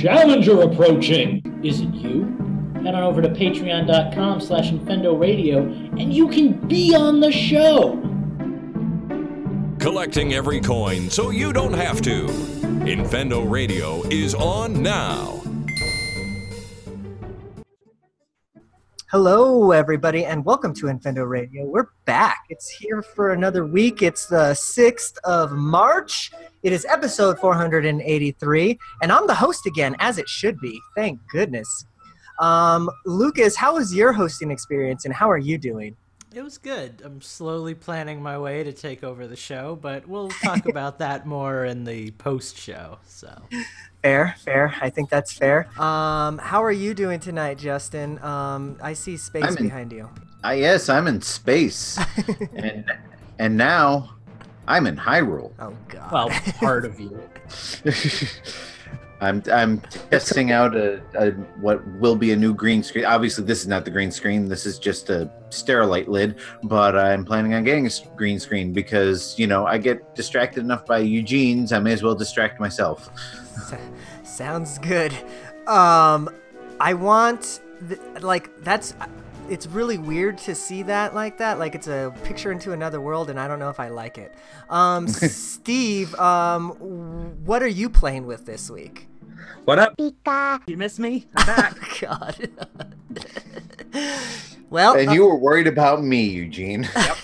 challenger approaching. Is it you? Head on over to patreon.com slash Infendo Radio and you can be on the show. Collecting every coin so you don't have to. Infendo Radio is on now. Hello, everybody, and welcome to Infendo Radio. We're back. It's here for another week. It's the 6th of March. It is episode 483, and I'm the host again, as it should be. Thank goodness. Um, Lucas, how was your hosting experience, and how are you doing? It was good. I'm slowly planning my way to take over the show, but we'll talk about that more in the post show. So Fair, fair. I think that's fair. Um, how are you doing tonight, Justin? Um, I see space I'm in- behind you. Ah, yes, I'm in space, and and now I'm in Hyrule. Oh God. Well, part of you. I'm I'm testing out a, a what will be a new green screen. Obviously, this is not the green screen. This is just a Sterilite lid. But I'm planning on getting a green screen because you know I get distracted enough by Eugene's. I may as well distract myself. Sounds good. Um, I want th- like that's. It's really weird to see that like that. Like it's a picture into another world, and I don't know if I like it. Um, Steve, um, what are you playing with this week? What up? Pika. You miss me? I'm back. God. well, And uh, you were worried about me, Eugene. Yep.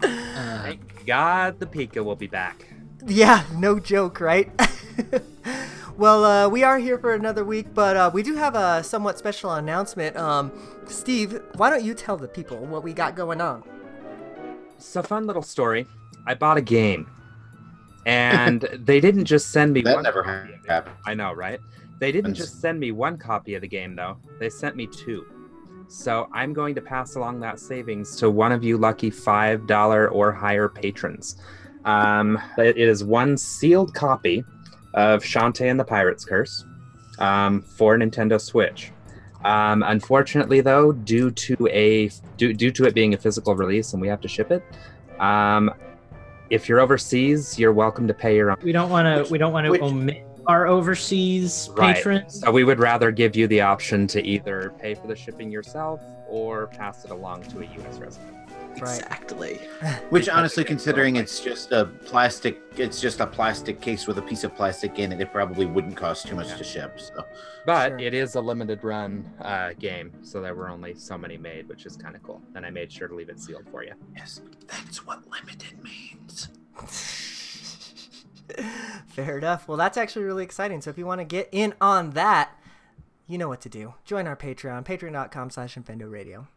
Thank God the Pika will be back. Yeah, no joke, right? well, uh, we are here for another week, but uh, we do have a somewhat special announcement. Um, Steve, why don't you tell the people what we got going on? So fun little story. I bought a game, and they didn't just send me that one. never copy of happened. I know, right? They didn't just send me one copy of the game though. They sent me two. So I'm going to pass along that savings to one of you lucky five dollar or higher patrons. Um, it it is one sealed copy of Shantae and the Pirate's Curse um, for Nintendo Switch. Um, unfortunately, though, due to a due, due to it being a physical release and we have to ship it, um, if you're overseas, you're welcome to pay your own. We don't want to. We don't want to omit our overseas Right. patrons. So we would rather give you the option to either pay for the shipping yourself or pass it along to a U.S. resident. Exactly. Which honestly, considering it's just a plastic, it's just a plastic case with a piece of plastic in it. It probably wouldn't cost too much to ship. So But Sure. it is a limited run uh, game, so there were only so many made, which is kind of cool. And I made sure to leave it sealed for you. yes, that's what limited means. Fair enough. Well, that's actually really exciting. So if you want to get in on that, you know what to do. Join our Patreon, patreon.com slash Infendo Radio.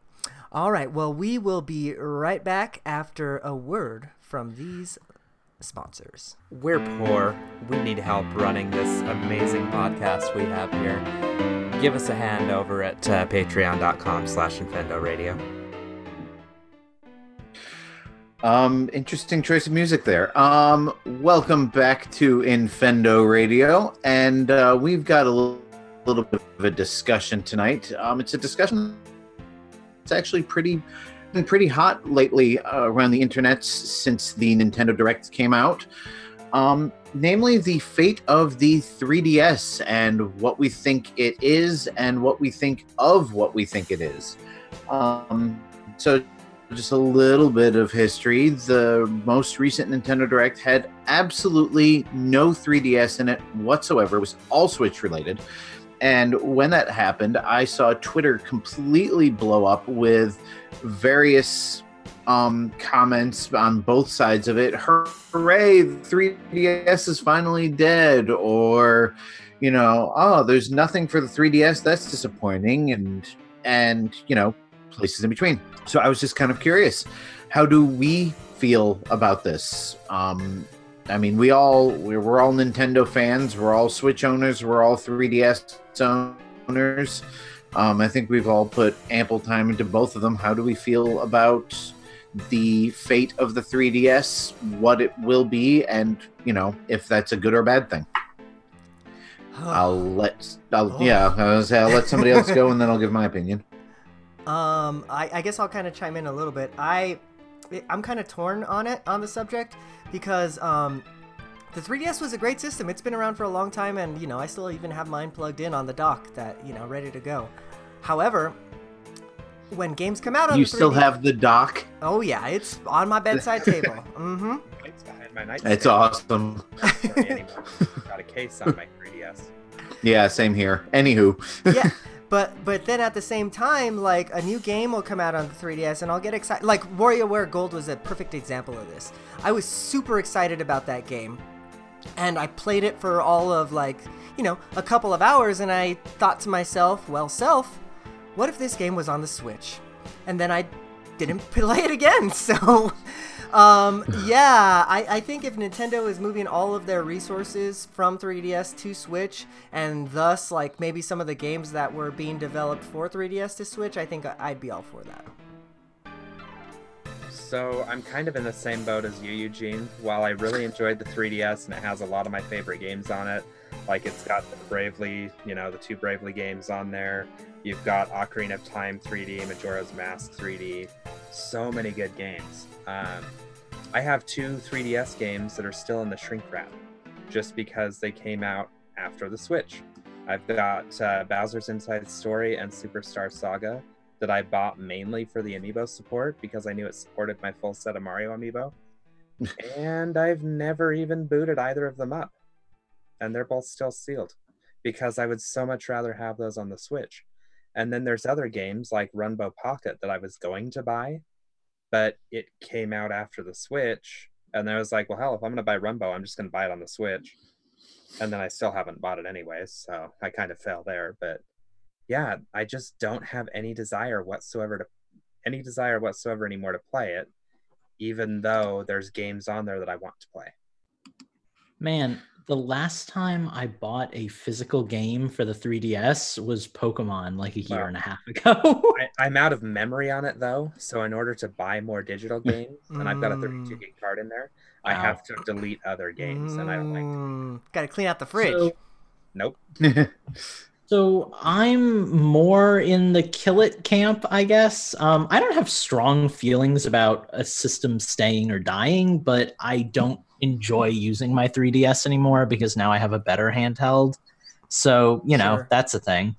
All right. Well, we will be right back after a word from these sponsors. We're poor. We need help running this amazing podcast we have here. Give us a hand over at uh, patreon.com slash Infendo Radio. Um, interesting choice of music there. Um, welcome back to Infendo Radio, and uh, we've got a little, little bit of a discussion tonight. Um, it's a discussion. It's actually pretty, been pretty hot lately uh, around the internet since the Nintendo Direct came out. Um, namely, the fate of the 3DS and what we think it is, and what we think of what we think it is. Um, so just a little bit of history. The most recent Nintendo Direct had absolutely no 3DS in it whatsoever. It was all Switch related. And when that happened, I saw Twitter completely blow up with various um, comments on both sides of it. Hooray, the 3DS is finally dead. Or, you know, oh, there's nothing for the 3DS. That's disappointing. And, and, you know, places in between. So I was just kind of curious, how do we feel about this? Um, I mean, we all we're all Nintendo fans. We're all Switch owners. We're all 3DS owners. Um, I think we've all put ample time into both of them. How do we feel about the fate of the 3DS? What it will be, and you know, if that's a good or bad thing? I'll let. I'll, Yeah, I was, I'll let somebody else go, and then I'll give my opinion. Um, I, I guess I'll kind of chime in a little bit. I, I'm kind of torn on it on the subject because um, The 3DS was a great system. It's been around for a long time, and you know, I still even have mine plugged in on the dock that you know, ready to go. However, when games come out on You the 3DS, still have the dock. Oh yeah, it's on my bedside table. Mm-hmm. It's behind my night. It's awesome. Got a case on my 3DS. Yeah, same here. Anywho. yeah but but then at the same time like a new game will come out on the 3ds and i'll get excited like WarioWare Gold was a perfect example of this i was super excited about that game and i played it for all of like you know a couple of hours and i thought to myself well self what if this game was on the switch and then i didn't play it again so um, yeah, I, I think if Nintendo is moving all of their resources from 3DS to Switch, and thus, like, maybe some of the games that were being developed for 3DS to Switch, I think I'd be all for that. So I'm kind of in the same boat as you, Eugene. While I really enjoyed the 3DS and it has a lot of my favorite games on it, like it's got the Bravely, you know, the two Bravely games on there. You've got Ocarina of Time 3D, Majora's Mask 3D. So many good games. Um, I have two 3DS games that are still in the shrink wrap, just because they came out after the Switch. I've got uh, Bowser's Inside Story and Superstar Saga that I bought mainly for the amiibo support because I knew it supported my full set of Mario amiibo. and I've never even booted either of them up. And they're both still sealed because I would so much rather have those on the Switch. And then there's other games like Runbow Pocket that I was going to buy, but it came out after the Switch. And I was like, well, hell, if I'm going to buy Runbow, I'm just going to buy it on the Switch. And then I still haven't bought it anyway, So I kind of fell there. But yeah, I just don't have any desire whatsoever to any desire whatsoever anymore to play it, even though there's games on there that I want to play. Man, the last time I bought a physical game for the 3DS was Pokemon like a year Wow. and a half ago. I, I'm out of memory on it though, so in order to buy more digital games, and I've got a 32 Mm. gig card in there, I have to delete other games, and I don't like. Mm, Gotta clean out the fridge. So- Nope. So I'm more in the kill it camp, I guess. Um, I don't have strong feelings about a system staying or dying, but I don't enjoy using my 3DS anymore because now I have a better handheld. So you know Sure. that's a thing.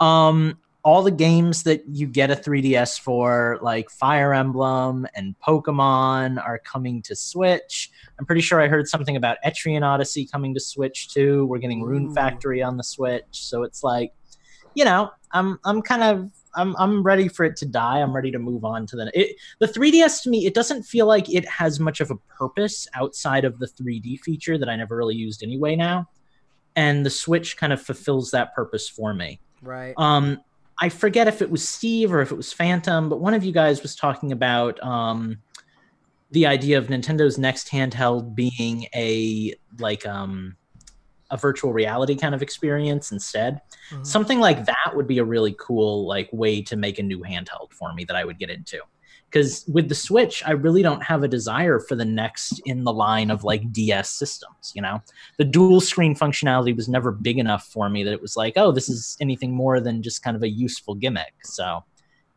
Um, all the games that you get a 3DS for, like Fire Emblem and Pokemon, are coming to Switch. I'm pretty sure I heard something about Etrian Odyssey coming to Switch too. We're getting Rune Ooh. Factory on the Switch, so it's like, you know, I'm I'm kind of I'm I'm ready for it to die. I'm ready to move on to the it, the 3DS to me. It doesn't feel like it has much of a purpose outside of the 3D feature that I never really used anyway now, and the Switch kind of fulfills that purpose for me. right. Um, I forget if it was Steve or if it was Phantom, but one of you guys was talking about um, the idea of Nintendo's next handheld being a like um, a virtual reality kind of experience instead. Mhm. Something like that would be a really cool like way to make a new handheld for me that I would get into. Because with the Switch, I really don't have a desire for the next in the line of like DS systems. You know, the dual screen functionality was never big enough for me that it was like, oh, this is anything more than just kind of a useful gimmick. So,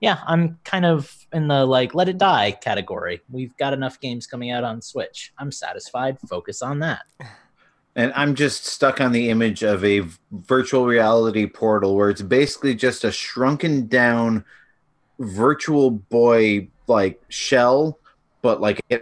yeah, I'm kind of in the like let it die category. We've got enough games coming out on Switch. I'm satisfied. Focus on that. And I'm just stuck on the image of a virtual reality portal where it's basically just a shrunken down virtual boy like shell, but like it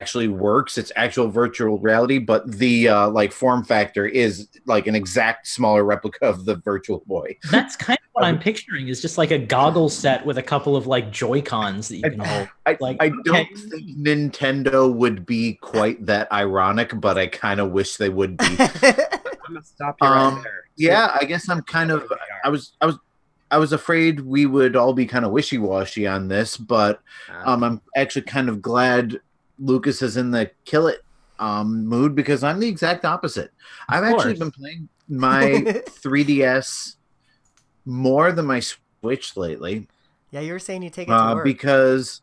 actually works. It's actual virtual reality, but the uh, like form factor is like an exact smaller replica of the virtual boy. That's kind of what I'm picturing is just like a goggle set with a couple of like Joy Cons that you can hold. I, Like, I don't okay. think Nintendo would be quite that ironic, but I kind of wish they would be. I'm gonna stop you Um, there. yeah, I guess I'm kind of I was I was I was afraid we would all be kind of wishy-washy on this, but um, I'm actually kind of glad Lucas is in the kill it um, mood because I'm the exact opposite. I've actually been playing my 3DS more than my Switch lately. Yeah, you were saying you take it to uh, because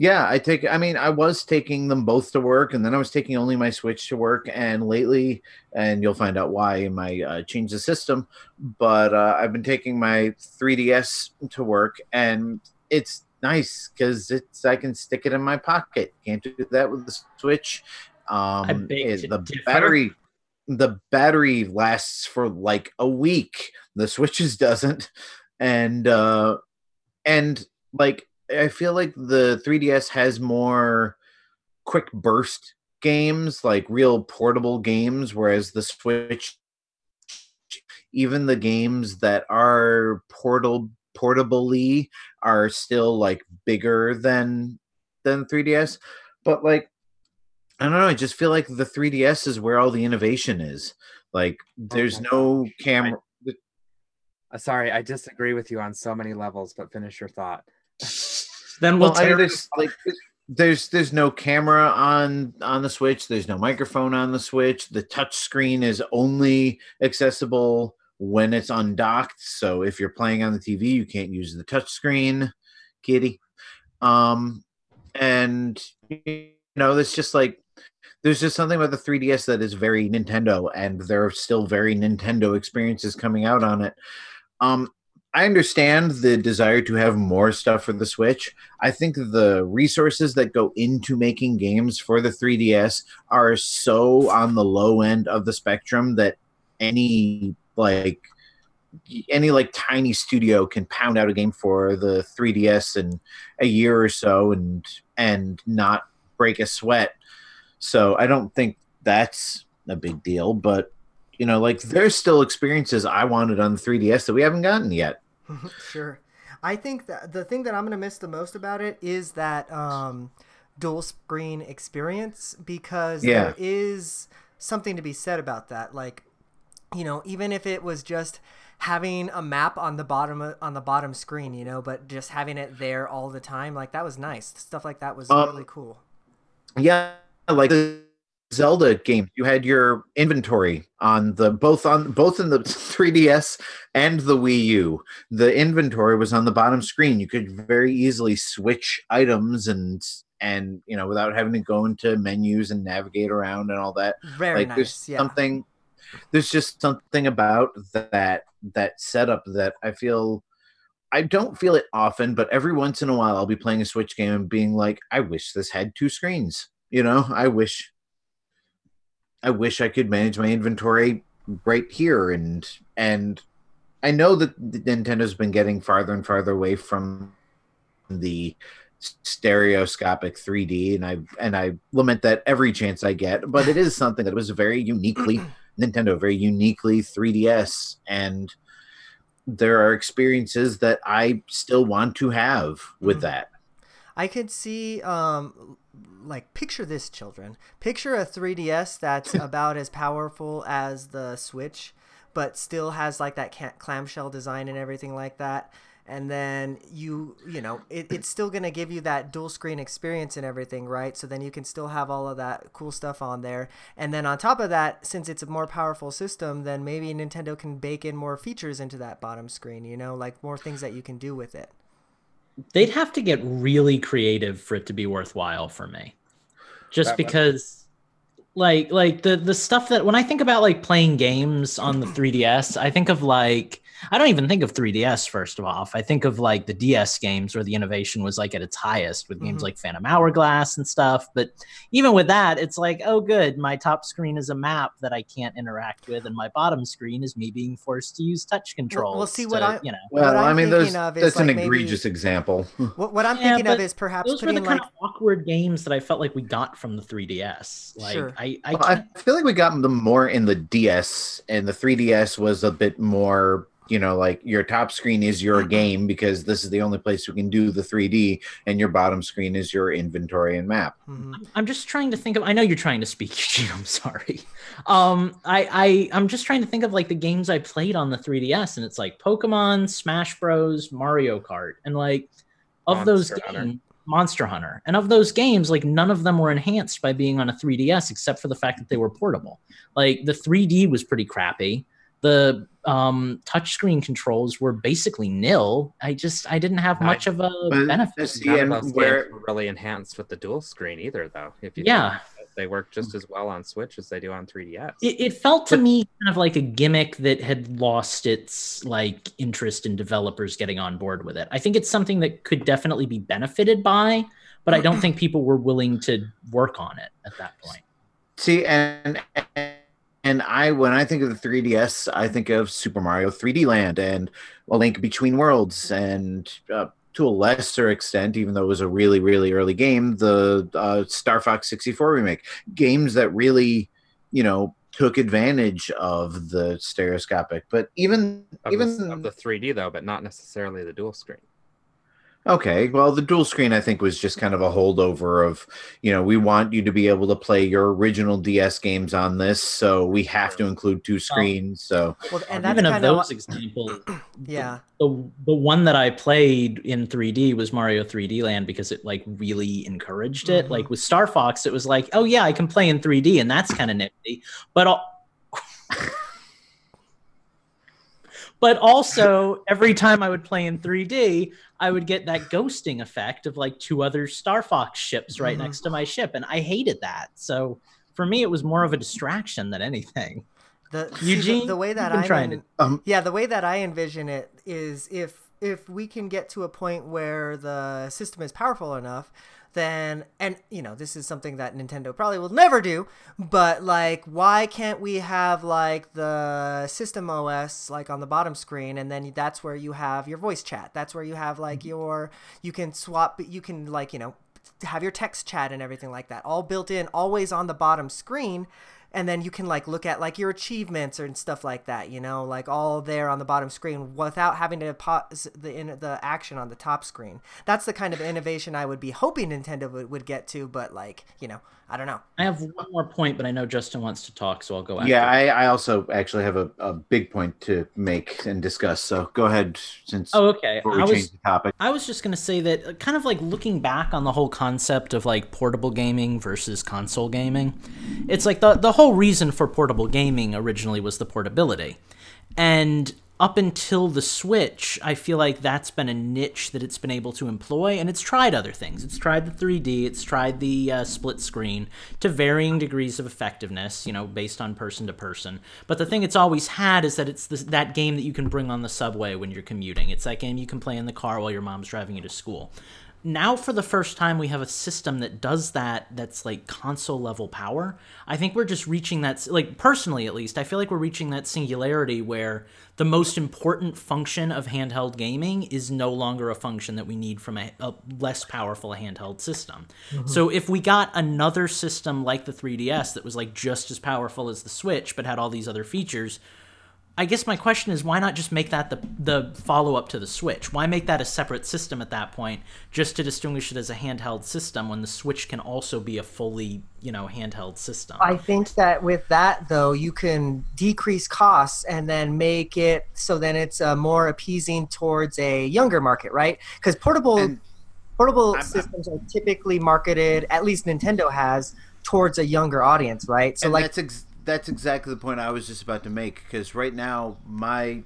yeah i take i mean i was taking them both to work and then i was taking only my switch to work and lately and you'll find out why in my uh, change the system but uh, i've been taking my 3ds to work and it's nice because it's i can stick it in my pocket can't do that with the switch Um, it- the differ. battery, the battery lasts for like a week. The Switches doesn't, and uh, and like I feel like the 3DS has more quick burst games, like real portable games, whereas the Switch, even the games that are portal portably are still like bigger than than 3DS. But like I don't know, I just feel like the 3DS is where all the innovation is. Like there's my no gosh. camera Uh, sorry, I disagree with you on so many levels, but finish your thought. Then we'll well, I tear there's like there's there's no camera on on the Switch. There's no microphone on the Switch. The touch screen is only accessible when it's undocked. So if you're playing on the TV, you can't use the touch screen, kitty. Um, and you know, it's just like there's just something about the 3DS that is very Nintendo, and there are still very Nintendo experiences coming out on it. Um, I understand the desire to have more stuff for the Switch. I think the resources that go into making games for the 3DS are so on the low end of the spectrum that any like any like tiny studio can pound out a game for the 3DS in a year or so and and not break a sweat. So I don't think that's a big deal, but you know, like there's still experiences I wanted on the 3DS that we haven't gotten yet. sure. I think that the thing that I'm gonna miss the most about it is that um, dual screen experience because Yeah. there is something to be said about that. Like, you know, even if it was just having a map on the bottom on the bottom screen, you know, but just having it there all the time, like that was nice. Stuff like that was Um, really cool. Yeah, like the Zelda game, you had your inventory on the both on both in the 3DS and the Wii U. The inventory was on the bottom screen. You could very easily switch items and and you know without having to go into menus and navigate around and all that. Very like there's. Yeah. something there's just something about that that setup that I feel I don't feel it often, but every once in a while I'll be playing a Switch game and being like, I wish this had two screens. You know, I wish I wish I could manage my inventory right here and and I know that Nintendo's been getting farther and farther away from the stereoscopic 3D and I and I lament that every chance I get, but it is something that was very uniquely Nintendo, very uniquely 3DS and there are experiences that I still want to have with Mhm. that. I could see, um, like, picture this, children. Picture a 3DS that's about as powerful as the Switch, but still has like that clamshell design and everything like that. And then you, you know, it, it's still gonna give you that dual screen experience and everything, right? So then you can still have all of that cool stuff on there. And then on top of that, since it's a more powerful system, then maybe Nintendo can bake in more features into that bottom screen. You know, like more things that you can do with it. They'd have to get really creative for it to be worthwhile for me. Just That because like like the the stuff that when i think about like playing games on the 3ds i think of like i don't even think of 3ds first of all i think of like the ds games where the innovation was like at its highest with games Mhm. like phantom hourglass and stuff but even with that it's like oh good my top screen is a map that i can't interact with and my bottom screen is me being forced to use touch controls Let's see, what to, I- you know Well, What I'm I mean, thinking those, of is, that's an maybe- egregious example. What, what I'm Yeah, thinking of is perhaps those were the putting kind of awkward games that I felt like we got from the 3DS. Like Sure. I, I, Well, I feel like we got them more in the DS, and the 3DS was a bit more, you know, like your top screen is your game because this is the only place you can do the 3D, and your bottom screen is your inventory and map. Mhm. I'm just trying to think of. I know you're trying to speak, Eugene. I'm sorry. Um, I, I, I'm just trying to think of like the games I played on the 3DS, and it's like Pokemon, Smash Bros, Mario Kart, and like of those Monster Hunter. games, Monster Hunter, and of those games, like none of them were enhanced by being on a 3DS, except for the fact that they were portable. Like the 3D was pretty crappy. The um, touchscreen controls were basically nil. I just I didn't have I- much of a benefit. that's from the. None end of those where- games were really enhanced with the dual screen either, though. If you Yeah. they work just as well on Switch as they do on 3DS. It, it felt to But- me kind of like a gimmick that had lost its like interest in developers getting on board with it. I think it's something that could definitely be benefited by, but I don't think people were willing to work on it at that point. See, and and I when I think of the 3DS, I think of Super Mario 3D Land and A Link Between Worlds, and uh, to a lesser extent, even though it was a really really early game, the uh, Star Fox 64 remake, games that really, you know, took advantage of the stereoscopic. But even Of, even the, of the 3D though, but not necessarily the dual screen. Okay, well, the dual screen I think was just kind of a holdover of, you know, we want you to be able to play your original DS games on this, so we have to include two screens. So Well, and that's Even of kind of those examples, yeah. the the one that I played in 3D was Mario 3D Land because it like really encouraged it. Mhm. Like with Star Fox, it was like, oh yeah, I can play in 3D, and that's kind of nifty. But al- but also every time I would play in 3D, I would get that ghosting effect of like two other Star Fox ships right Mhm. next to my ship, and I hated that. So for me, it was more of a distraction than anything. The, see, the- Eugene, the, way that you've I trying en- to- um, yeah, the way that I envision it is if if we can get to a point where the system is powerful enough, then and you know this is something that Nintendo probably will never do, but like why can't we have like the system OS like on the bottom screen and then that's where you have your voice chat. That's where you have like mm-hmm. your you can swap you can like, you know, have your text chat and everything like that all built in always on the bottom screen and then you can like look at like your achievements and stuff like that you know like all there on the bottom screen without having to pause the in the action on the top screen. That's the kind of innovation i would be hoping nintendo would, would get to but like you know i don't know I have one more point, but I know Justin wants to talk, so I'll go after. yeah, I, I also actually have a, a big point to make and discuss. So go ahead, since Oh, okay. we I change was the topic. I was just gonna say that uh, kind of like looking back on the whole concept of like portable gaming versus console gaming, it's like the the whole reason for portable gaming originally was the portability, and up until the Switch, I feel like that's been a niche that it's been able to employ, and it's tried other things. It's tried the 3D, it's tried the uh, split screen to varying degrees of effectiveness, you know, based on person to person. But the thing it's always had is that it's this, that game that you can bring on the subway when you're commuting. It's that game you can play in the car while your mom's driving you to school now for the first time we have a system that does that that's like console level power. I think we're just reaching that like personally at least i feel like we're reaching that singularity where the most important function of handheld gaming is no longer a function that we need from a, a less powerful handheld system. Mm-hmm. So if we got another system like the 3ds that was like just as powerful as the switch but had all these other features I guess my question is why not just make that the the follow up to the Switch? Why make that a separate system at that point, just to distinguish it as a handheld system when the Switch can also be a fully you know handheld system? I think that with that though, you can decrease costs and then make it so then it's uh, more appeasing towards a younger market, right? Because portable And portable I'm- I'm- systems are typically marketed, at least Nintendo has, towards a younger audience, right? So and like that's ex- that's exactly the point I was just about to make. Because right now, my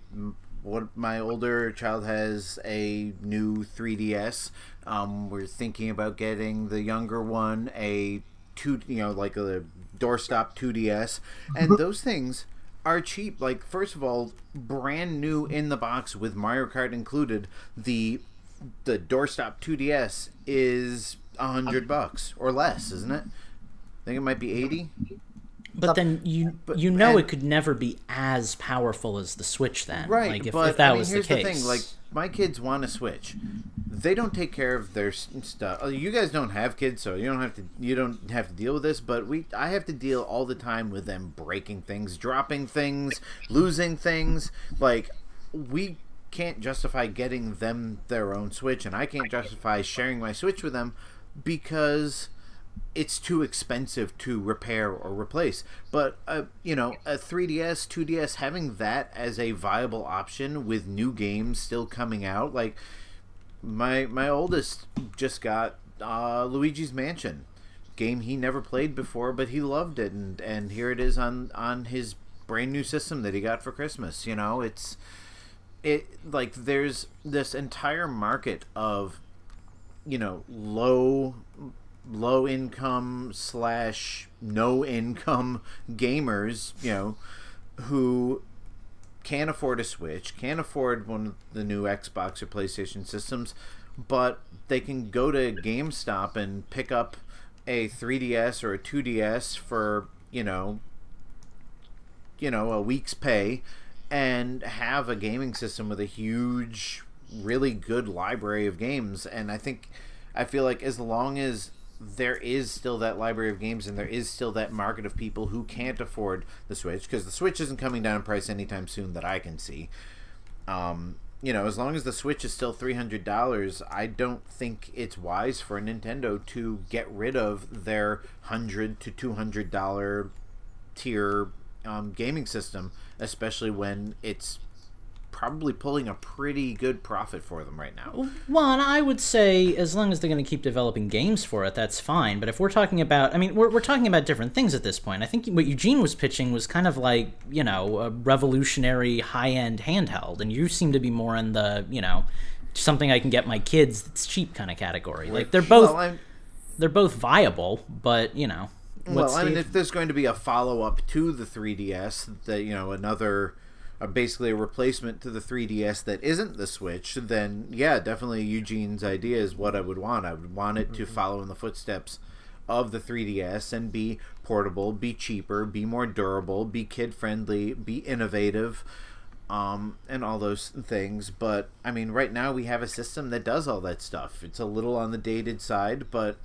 what my older child has a new 3ds. Um, we're thinking about getting the younger one a two, you know, like a doorstop 2ds, and those things are cheap. Like first of all, brand new in the box with Mario Kart included. The the doorstop 2ds is a hundred bucks or less, isn't it? I think it might be eighty. But then you but- you know and- it could never be as powerful as the Switch then, Right, Like if, but if that I mean, was here's the case, thing: like my kids want a switch. They don't take care of their stuff. Uh, You guys don't have kids, so you don't have to. You don't have to deal with this. But we, I have to deal all the time with them breaking things, dropping things, losing things. Like we can't justify getting them their own Switch, and I can't justify sharing my Switch with them because it's too expensive to repair or replace. But uh, you know, a 3DS, 2DS, having that as a viable option with new games still coming out, like my my oldest just got uh, Luigi's Mansion, game he never played before, but he loved it, and and here it is on on his brand new system that he got for Christmas. You know, it's it like there's this entire market of you know low low income slash no income gamers you know who can't afford a switch can't afford one of the new xbox or playstation systems but they can go to gamestop and pick up a 3ds or a 2ds for you know, you know, a week's pay and have a gaming system with a huge really good library of games. And I think I feel like as long as there is still that library of games and there is still that market of people who can't afford the Switch because the Switch isn't coming down in price anytime soon that I can see. Um, you know, as long as the Switch is still three hundred dollars, I don't think it's wise for Nintendo to get rid of their hundred to two hundred dollar tier um, gaming system, especially when it's probably pulling a pretty good profit for them right now. Well, and I would say as long as they're going to keep developing games for it, that's fine. But if we're talking about, I mean, we're, we're talking about different things at this point. I think what Eugene was pitching was kind of like, you know, a revolutionary high end handheld. And you seem to be more in the, you know, something I can get my kids that's cheap kind of category. Like they're both. Well, they're both viable, but you know. Well, I mean, if there's going to be a follow up to the 3DS, that you know, another, uh, basically a replacement to the 3DS that isn't the Switch, then yeah, definitely Eugene's idea is what I would want. I would want it to follow in the footsteps of the 3DS and be portable, be cheaper, be more durable, be kid friendly, be innovative. Um, and all those things, but I mean, right now we have a system that does all that stuff. It's a little on the dated side, but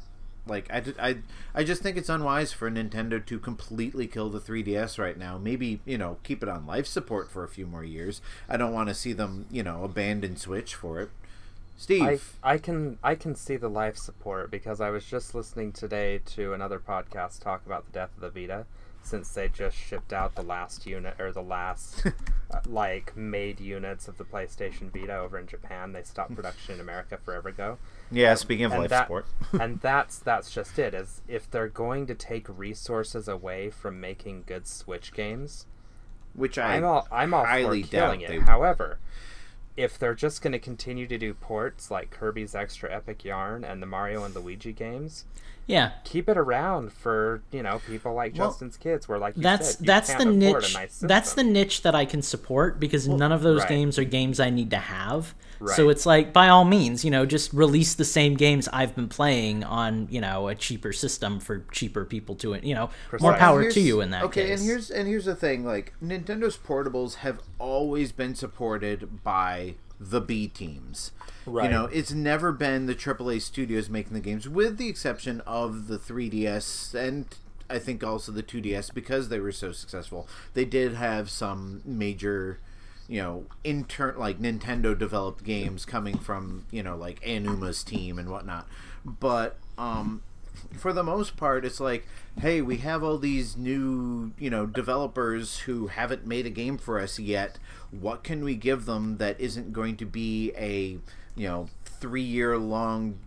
like I, I, I just think it's unwise for Nintendo to completely kill the 3DS right now. Maybe you know keep it on life support for a few more years. I don't want to see them you know abandon Switch for it. Steve, I, I can I can see the life support because I was just listening today to another podcast talk about the death of the Vita since they just shipped out the last unit or the last uh, like made units of the PlayStation Vita over in Japan. They stopped production in America forever ago. Yeah. Um, speaking of life that- support, and that's that's just it. Is if they're going to take resources away from making good Switch games, which I I'm all I'm all highly for killing doubt it. they- However, if they're just going to continue to do ports like Kirby's Extra Epic Yarn and the Mario and Luigi games, yeah, keep it around for you know people like Well, Justin's kids, where like you that's said, you that's can't the niche nice that's the niche that i can support because none of those right. games are games i need to have so it's like by all means you know just release the same games i've been playing on you know a cheaper system for cheaper people to it you know more power to you in that okay, case and here's and here's the thing: like Nintendo's portables have always been supported by the B teams. Right. You know, it's never been the AAA studios making the games, with the exception of the 3DS and I think also the 2DS because they were so successful. They did have some major, you know, intern like Nintendo developed games coming from you know like Aonuma's team and whatnot, but um for the most part, it's like, hey, we have all these new, you know, developers who haven't made a game for us yet. What can we give them that isn't going to be a, you know, three year long,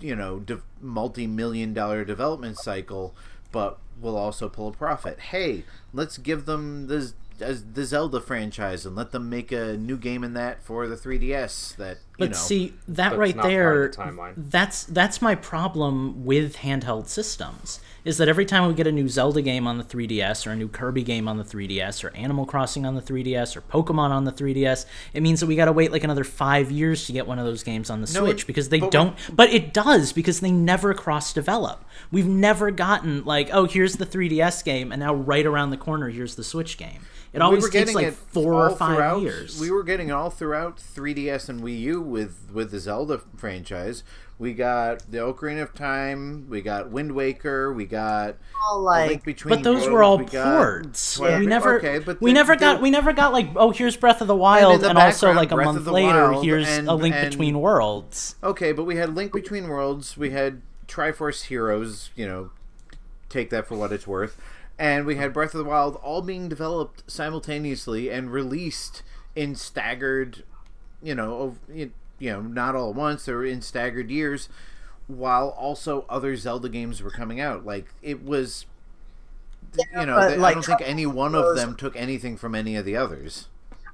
you know, de- multi million dollar development cycle, but will also pull a profit? Hey, let's give them the as the Zelda franchise and let them make a new game in that for the 3DS. That you but know, see that right there the that's that's my problem with handheld systems is that every time we get a new zelda game on the 3ds or a new kirby game on the 3ds or animal crossing on the 3ds or pokemon on the 3ds it means that we got to wait like another five years to get one of those games on the No, switch it- because they but don't but it does because they never cross develop we've never gotten like oh here's the 3ds game and now right around the corner here's the switch game it always takes like four or five throughout- years We were getting it all throughout 3DS and Wii U with with the Zelda franchise. We got the Ocarina of Time. We got Wind Waker. We got All like Link Between But those Worlds, were all we got ports. Twilight- we never, okay, but we they- never they- got, we never got like, oh, here's Breath of the in Wild, the and, also like a Breath month later, Wild here's and- a Link and- Between Worlds. Okay, but we had Link Between Worlds. We had Triforce Heroes. You know, take that for what it's worth. And we had Breath of the Wild, all being developed simultaneously and released in staggered, you know, you know, not all at once. They were in staggered years, while also other Zelda games were coming out. Like it was, you know, they- I like, don't think any one of them took anything from any of the others.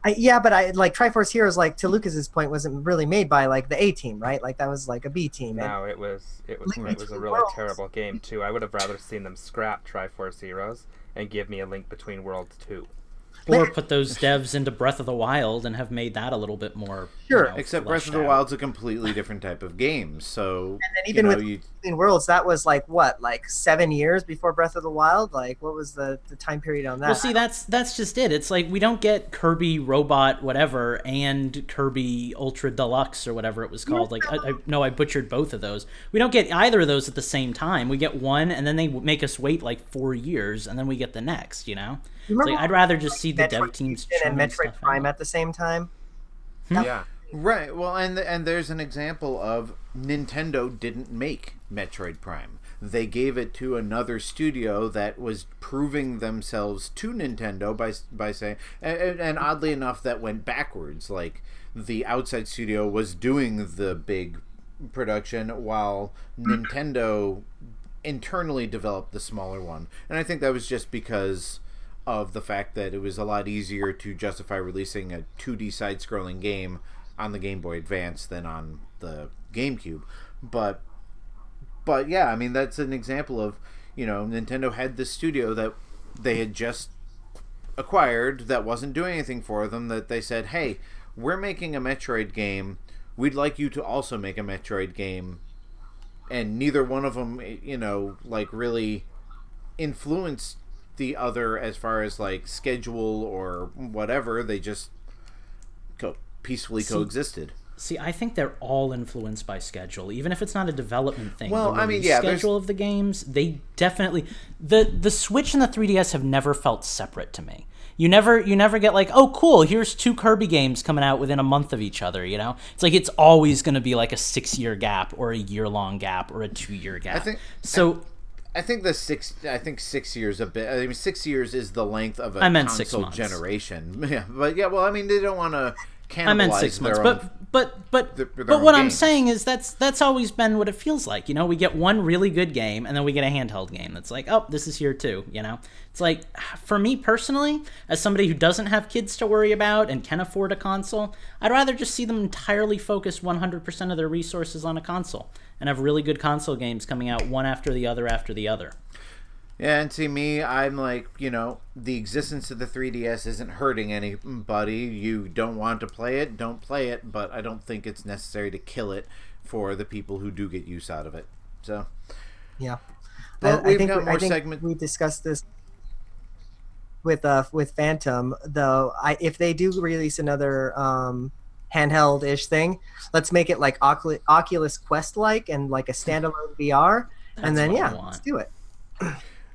I, yeah, but I like Triforce Heroes. Like to Lucas's point, wasn't really made by like the A team, right? Like that was like a B team. No, it was it was it was a really Worlds. terrible game too. I would have rather seen them scrap Triforce Heroes and give me a Link Between Worlds two. Or put those devs into Breath of the Wild and have made that a little bit more. Sure. you know, Except Breath of the out. Wild's a completely different type of game. So And then even you know, with you, Between Worlds, that was like what, like seven years before Breath of the Wild? Like, what was the, the time period on that? Well, see, that's that's just it. It's like we don't get Kirby Robot whatever and Kirby Ultra Deluxe or whatever it was called. Like, I, I no, I butchered both of those. We don't get either of those at the same time. We get one, and then they make us wait like four years, and then we get the next. You know, You like, I'd rather just see the Metroid dev teams Fusion and churning Metroid Prime out. at the same time? Hmm? Yeah. Right. Well, and and there's an example of Nintendo didn't make Metroid Prime. They gave it to another studio that was proving themselves to Nintendo by by saying, and, and oddly enough, that went backwards. Like the outside studio was doing the big production while Nintendo internally developed the smaller one. And I think that was just because of the fact that it was a lot easier to justify releasing a 2D side scrolling game on the Game Boy Advance than on the GameCube. But but yeah, I mean that's an example of, you know, Nintendo had this studio that they had just acquired that wasn't doing anything for them that they said, "Hey, we're making a Metroid game. We'd like you to also make a Metroid game." And neither one of them, you know, like really influenced the other as far as like schedule or whatever. They just peacefully See, coexisted. See, I think they're all influenced by schedule, even if it's not a development thing. Well, the I mean, yeah, there's- schedule of the games, they definitely the the Switch and the 3DS have never felt separate to me. You never you never get like, oh, cool, here's two Kirby games coming out within a month of each other. You know, it's like it's always going to be like a six year gap or a year long gap or a two year gap. I think- so. I think the six. I think six years a bit. I mean, six years is the length of a I meant console six months. generation. Yeah, but yeah. Well, I mean, they don't want to cannibalize I meant six months, but but but their- their but what I'm saying is that's that's always been what it feels like. You know, we get one really good game, and then we get a handheld game that's like, oh, this is here too. You know, it's like for me personally, as somebody who doesn't have kids to worry about and can afford a console, I'd rather just see them entirely focus 100% of their resources on a console and have really good console games coming out one after the other after the other. Yeah, and to me, I'm like, you know, the existence of the 3DS isn't hurting anybody. You don't want to play it, don't play it, but I don't think it's necessary to kill it for the people who do get use out of it. So, Yeah. Well, I, I we've think, got we- more I think segment- we discussed this with uh with Phantom though. I if they do release another um handheld ish thing, let's make it like Ocul- Oculus Quest like and like a standalone VR, and then yeah, let's do it.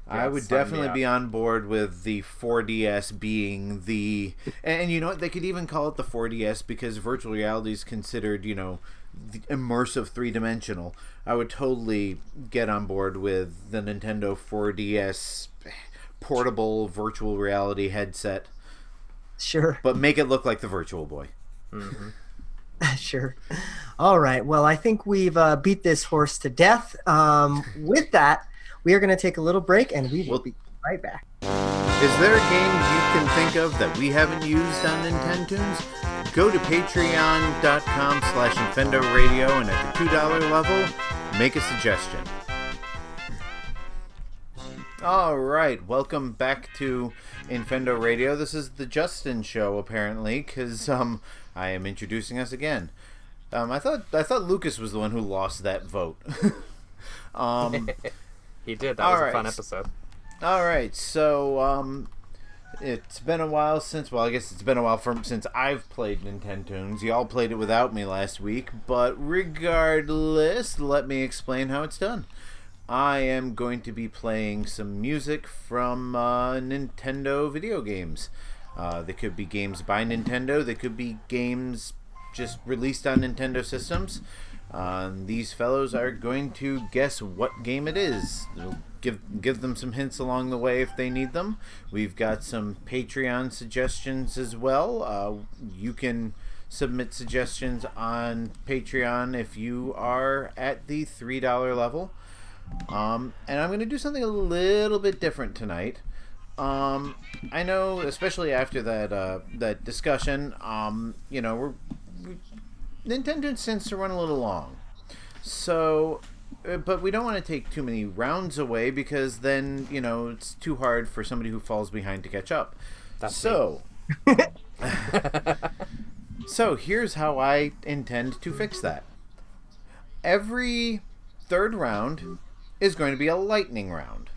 I would definitely be on board with the 4DS being the, and, you know what? They could even call it the 4DS because virtual reality is considered, you know, the immersive three dimensional. I would totally get on board with the Nintendo 4DS portable virtual reality headset, Sure, but make it look like the Virtual Boy. sure. All right. Well, I think we've uh, beat this horse to death. Um, with that, we are going to take a little break, and we will be right back. Is there a game you can think of that we haven't used on Nintendo's? Go to patreon.com slash Infendo Radio and at the $2 level, make a suggestion. All right, welcome back to Infendo Radio. This is the Justin show, apparently, because um, I am introducing us again. Um, I thought I thought Lucas was the one who lost that vote. um, He did. That All was right. a fun episode. all right, so um, it's been a while since. Well, I guess it's been a while from since I've played Nintendo's. Y'all played it without me last week, but regardless, let me explain how it's done. I am going to be playing some music from uh, Nintendo video games. Uh, they could be games by Nintendo. They could be games just released on Nintendo systems. Uh, these fellows are going to guess what game it is. It'll give give them some hints along the way if they need them. We've got some Patreon suggestions as well. Uh, you can submit suggestions on Patreon if you are at the three dollar level. Um, and I'm going to do something a little bit different tonight. Um, I know, especially after that uh, that discussion, um, you know, we're, we Nintendo tends to run a little long, so. uh, But we don't want to take too many rounds away because then you know it's too hard for somebody who falls behind to catch up. That's so. so here's how I intend to fix that. Every third round is going to be a lightning round.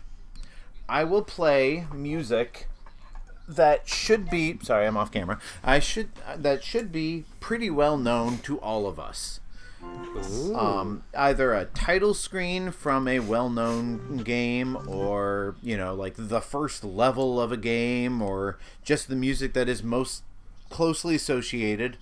I will play music that should be sorry, I'm off camera. I should that should be pretty well known to all of us. Um, either a title screen from a well-known game, or you know, like the first level of a game, or just the music that is most closely associated.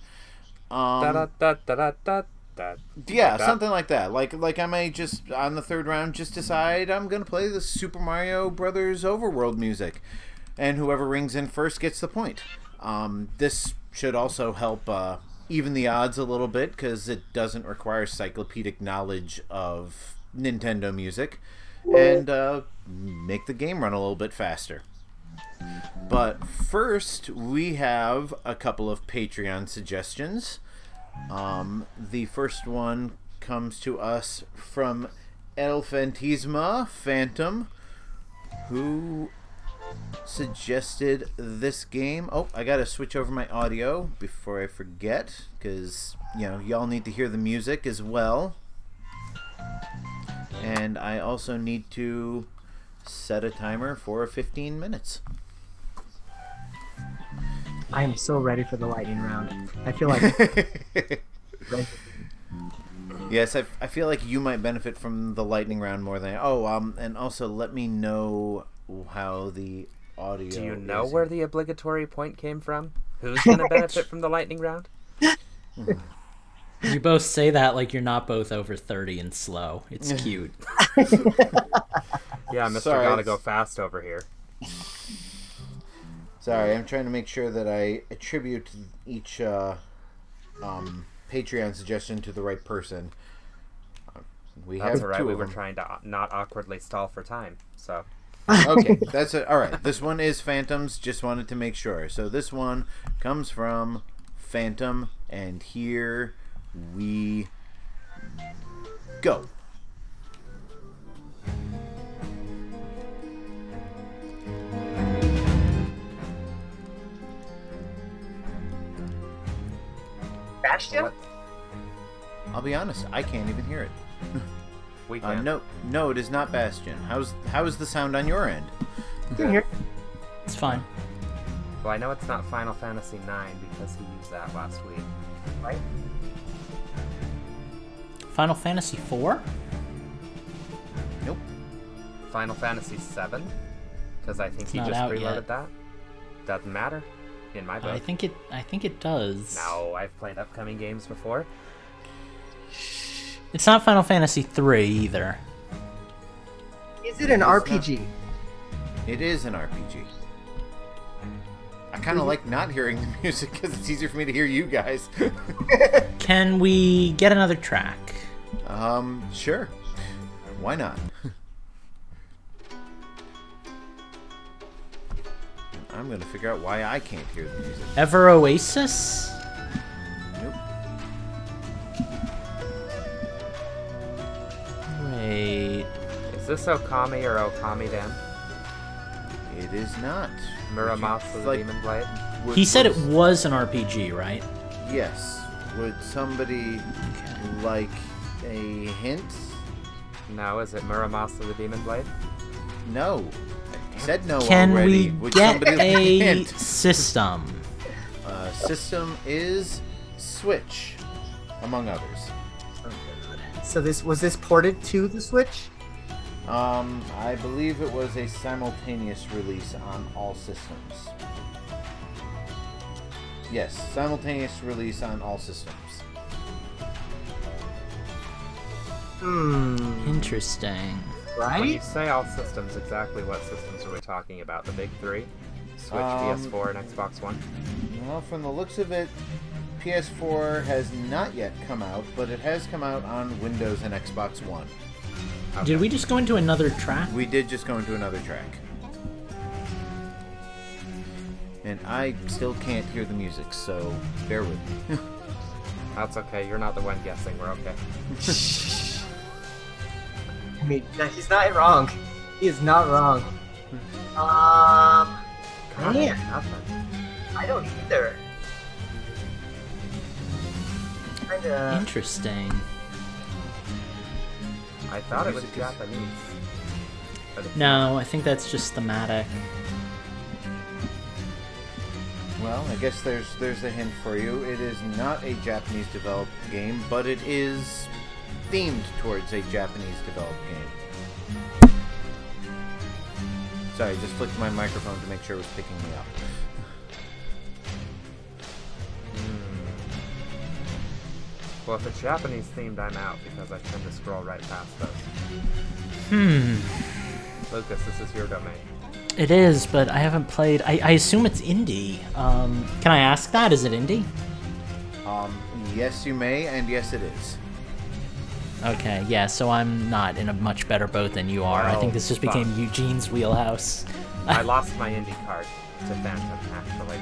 Um, Da da da da da da. da. yeah, something like that. Like like I may just on the third round just decide I'm gonna play the Super Mario Brothers Overworld music, and whoever rings in first gets the point. Um, this should also help uh, even the odds a little bit because it doesn't require cyclopedic knowledge of Nintendo music, and uh, make the game run a little bit faster. But first, we have a couple of Patreon suggestions. Um, the first one comes to us from El Fantasma Phantom, who suggested this game. Oh, I gotta switch over my audio before I forget, because you know y'all need to hear the music as well. And I also need to set a timer for 15 minutes. I am so ready for the lightning round. I feel like. Yes, I, I feel like you might benefit from the lightning round more than oh um and also let me know how the audio. Do you know is. where the obligatory point came from? Who's going to benefit from the lightning round? You both say that like you're not both over 30 and slow. It's cute. Yeah, Mr. Sorry, Gotta it's- go fast over here. Sorry, I'm trying to make sure that I attribute each uh, um, Patreon suggestion to the right person. Uh, We That's have all right. two We were trying to not awkwardly stall for time. So okay, that's it. All right, this one is Phantoms. Just wanted to make sure. So this one comes from Phantom, and here we go. Bastion? What? I'll be honest, I can't even hear it. we Uh, no, no, it is not Bastion. How's how is the sound on your end? You can hear- It's fine. Well, I know it's not Final Fantasy IX because he used that last week. right? Final Fantasy 4? Nope. Final Fantasy VII because I think It's he just out preloaded yet. that. Doesn't matter in my book. I think it I think it does. No, I've played upcoming games before. It's not Final Fantasy 3 either. Is it an RPG? It is an RPG. I kind of like not hearing the music because it's easier for me to hear you guys. Can we get another track? um, sure. Why not? I'm gonna figure out why I can't hear the music. Ever Oasis? Wait. Is this Okami or Okamiden? It is not. Muramasa the like- Demon Blade? Would- He said it was an RPG, right? Yes. Would somebody like a hint? No, is it Muramasa the Demon Blade? No. I said no Can already. we Would get somebody a hint? system? Uh, system is Switch, among others. So this was this ported to the Switch? Um, I believe it was a simultaneous release on all systems. Yes, simultaneous release on all systems. Hmm. Interesting. Right? When you Right? say all systems, exactly what systems are we talking about? The big three? Switch, Um, PS4, and Xbox One? Well, from the looks of it, PS4 has not yet come out, but it has come out on Windows and Xbox One. Did we just go into another track? We did just go into another track. And I still can't hear the music, so bear with me. That's okay, you're not the one guessing, we're okay. I mean, he's not wrong. He is not wrong. Um, God, Man. I don't either. Kinda. Interesting. I thought it was Music is- Japanese. But No, I think that's just thematic. Well, I guess there's there's a hint for you. It is not a Japanese developed game, but it is themed towards a Japanese developed game. Sorry, I just flicked my microphone to make sure it was picking me up. Well, if it's Japanese themed, I'm out because I tend to scroll right past those. Hmm. Lucas, this is your domain. It is, but I haven't played. I, I assume it's indie. Um, can I ask that? Is it indie? Um, yes, you may, and yes, it is. Okay, yeah. So I'm not in a much better boat than you are. I think this just fuck. became Eugene's wheelhouse. I lost my indie card to Phantom, actually.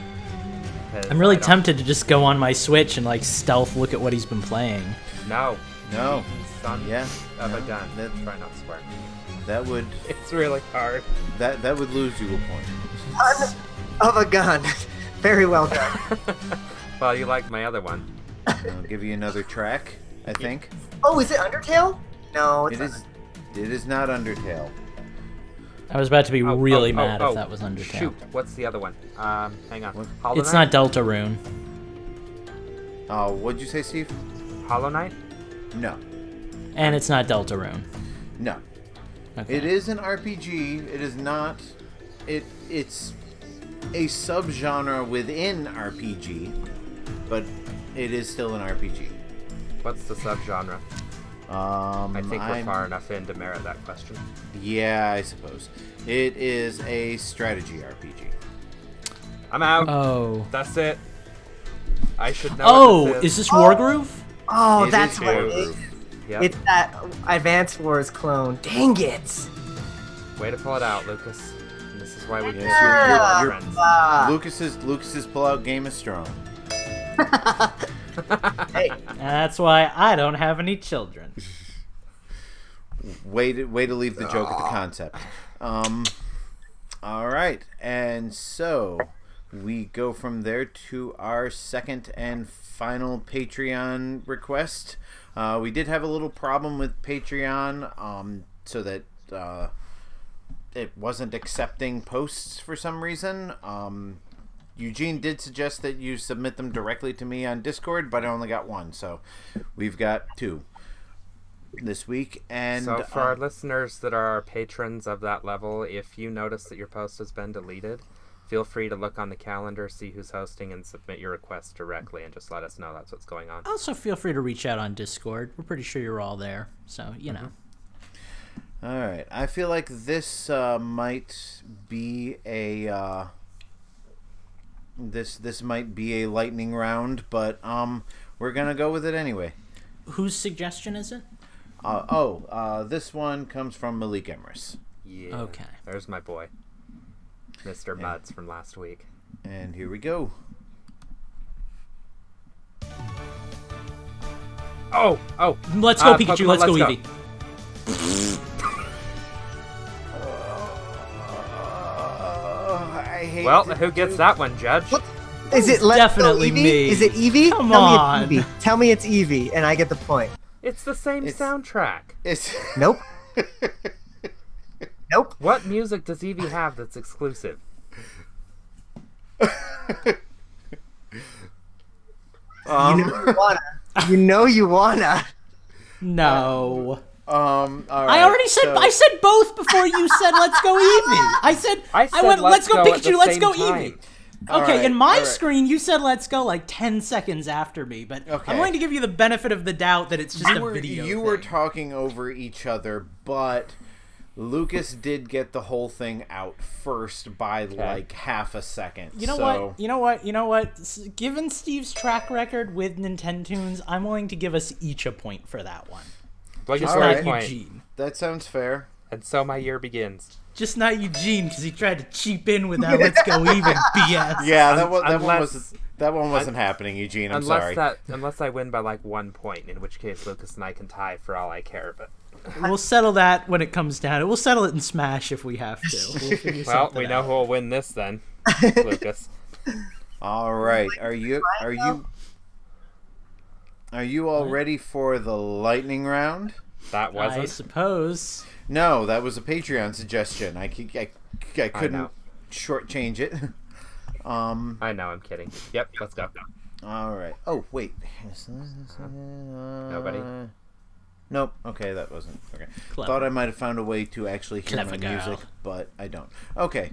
'Cause I'm really tempted to just go on my Switch and like stealth look at what he's been playing. No. No. Son Yeah. of a gun. That, Try not to swear. that would It's really hard. that that would lose you a point. Son of a gun. Very well done. Well, you liked my other one. I'll give you another track. I think Oh, is it Undertale? No, it's it is. It is not Undertale. I was about to be Oh, really oh, mad oh, if that was oh, Undertale. Shoot, what's the other one? Um, hang on. What? Hollow It's Knight? not Deltarune. Oh, what'd you say, Steve? Hollow Knight? No, And it's not Deltarune. no. Okay. It is an RPG. It is not. It it's a subgenre within RPG, but it is still an RPG. What's the subgenre? Um, I think we're I'm- far enough in to merit that question. Yeah, I suppose it is a strategy RPG. I'm out. Oh. That's it. I should know. Oh, what is this is. this Wargroove? Oh, It that's is what it Wargroove. is. Yep. It's that Advance Wars clone. Dang it! Way to pull it out, Lucas. And this is why we Yes, consider you're- you you're- friends. Ah, Lucas's Lucas's pullout game is strong. hey, That's why I don't have any children. Way to way to leave the joke at the concept. Um, all right, and so we go from there to our second and final Patreon request. Uh, we did have a little problem with Patreon, um, so that uh, it wasn't accepting posts for some reason. Um, Eugene did suggest that you submit them directly to me on Discord, but I only got one, so we've got two this week. And so, for our um, listeners that are our patrons of that level, if you notice that your post has been deleted, feel free to look on the calendar, see who's hosting, and submit your request directly, and just let us know that's what's going on. Also, feel free to reach out on Discord. We're pretty sure you're all there. So, you Mm-hmm. know. All right. I feel like this uh, might be a uh, this this might be a lightning round, but um, we're gonna go with it anyway. Whose suggestion is it? Uh, oh, uh, this one comes from Malik Emrys, Yeah. Okay. There's my boy, Mr. Muds from last week. and here we go. Oh, oh, Let's go, Uh, Pikachu. Pokemon, let's, go, let's go. Eevee. Oh, well, who gets that one, Judge? What? is it Let's definitely Go Eevee? me. Is it Eevee? Come Tell on. me it's Eevee. Tell me it's Eevee, and I get the point. It's the same It's- soundtrack. It's Nope. Nope. What music does Eevee have that's exclusive? um, you know you wanna. You know you wanna. No. um. All right, I already said so- I said both before you said let's go Eevee. I said I I, said went let's let's go go at Pikachu, let's go time. Eevee. All Okay, right, in my all right. screen you said let's go like 10 seconds after me, but Okay. I'm going to give you the benefit of the doubt that it's just you a were, video. you were talking over each other, but Lucas did get the whole thing out first by like half a second. You know so, what? You know what? You know what? Given Steve's track record with Nintendo's, I'm willing to give us each a point for that one. Well, you Just All not a point. Eugene. That sounds fair. And so my year begins. Just not Eugene because he tried to cheap in with that "Let's go even" BS. Yeah, that one. That one was. That one wasn't happening, Eugene. I'm unless sorry. that, unless I win by like one point, in which case Lucas and I can tie for all I care. But We'll settle that when it comes down. We'll settle it in Smash if we have to. We'll well, we know out. who will win this then, Lucas. All right. Are you? Are you? Are you all ready for the lightning round? That wasn't. I suppose. No, that was a Patreon suggestion. I I couldn't know. shortchange it. Um. I know. I'm kidding. Yep. Let's go. All right. Oh wait. Nobody? Nope. Okay, that wasn't okay. Clever. Thought I might have found a way to actually hear Clever my girl. music, but I don't. Okay.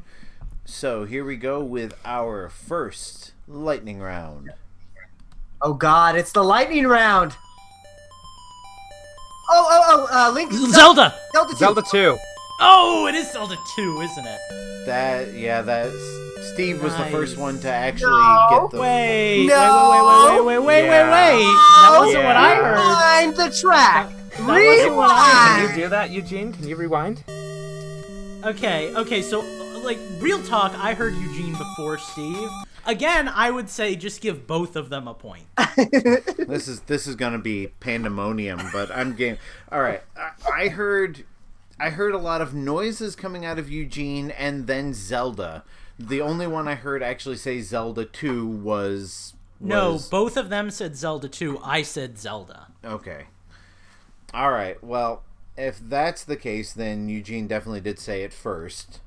So here we go with our first lightning round. Oh God, it's the lightning round. Oh, oh, oh, uh, Link. Zelda. Zelda 2. Zelda 2. Oh, it is Zelda 2, isn't it? That yeah, that Steve was the first one to actually No. get the. Wait, No. wait, wait, wait, wait, wait, Yeah. wait, wait. That wasn't what I Yeah. heard. Rewind the track. That wasn't what I Can you do that, Eugene? Can you rewind? Okay, okay, so like real talk, I heard Eugene before Steve. Again, I would say just give both of them a point. This is this is gonna be pandemonium, but I'm game. All right, I, I heard, I heard a lot of noises coming out of Eugene, and then Zelda. The only one I heard actually say Zelda Two was. No, was- both of them said Zelda 2. I said Zelda. Okay. All right. Well, if that's the case, then Eugene definitely did say it first.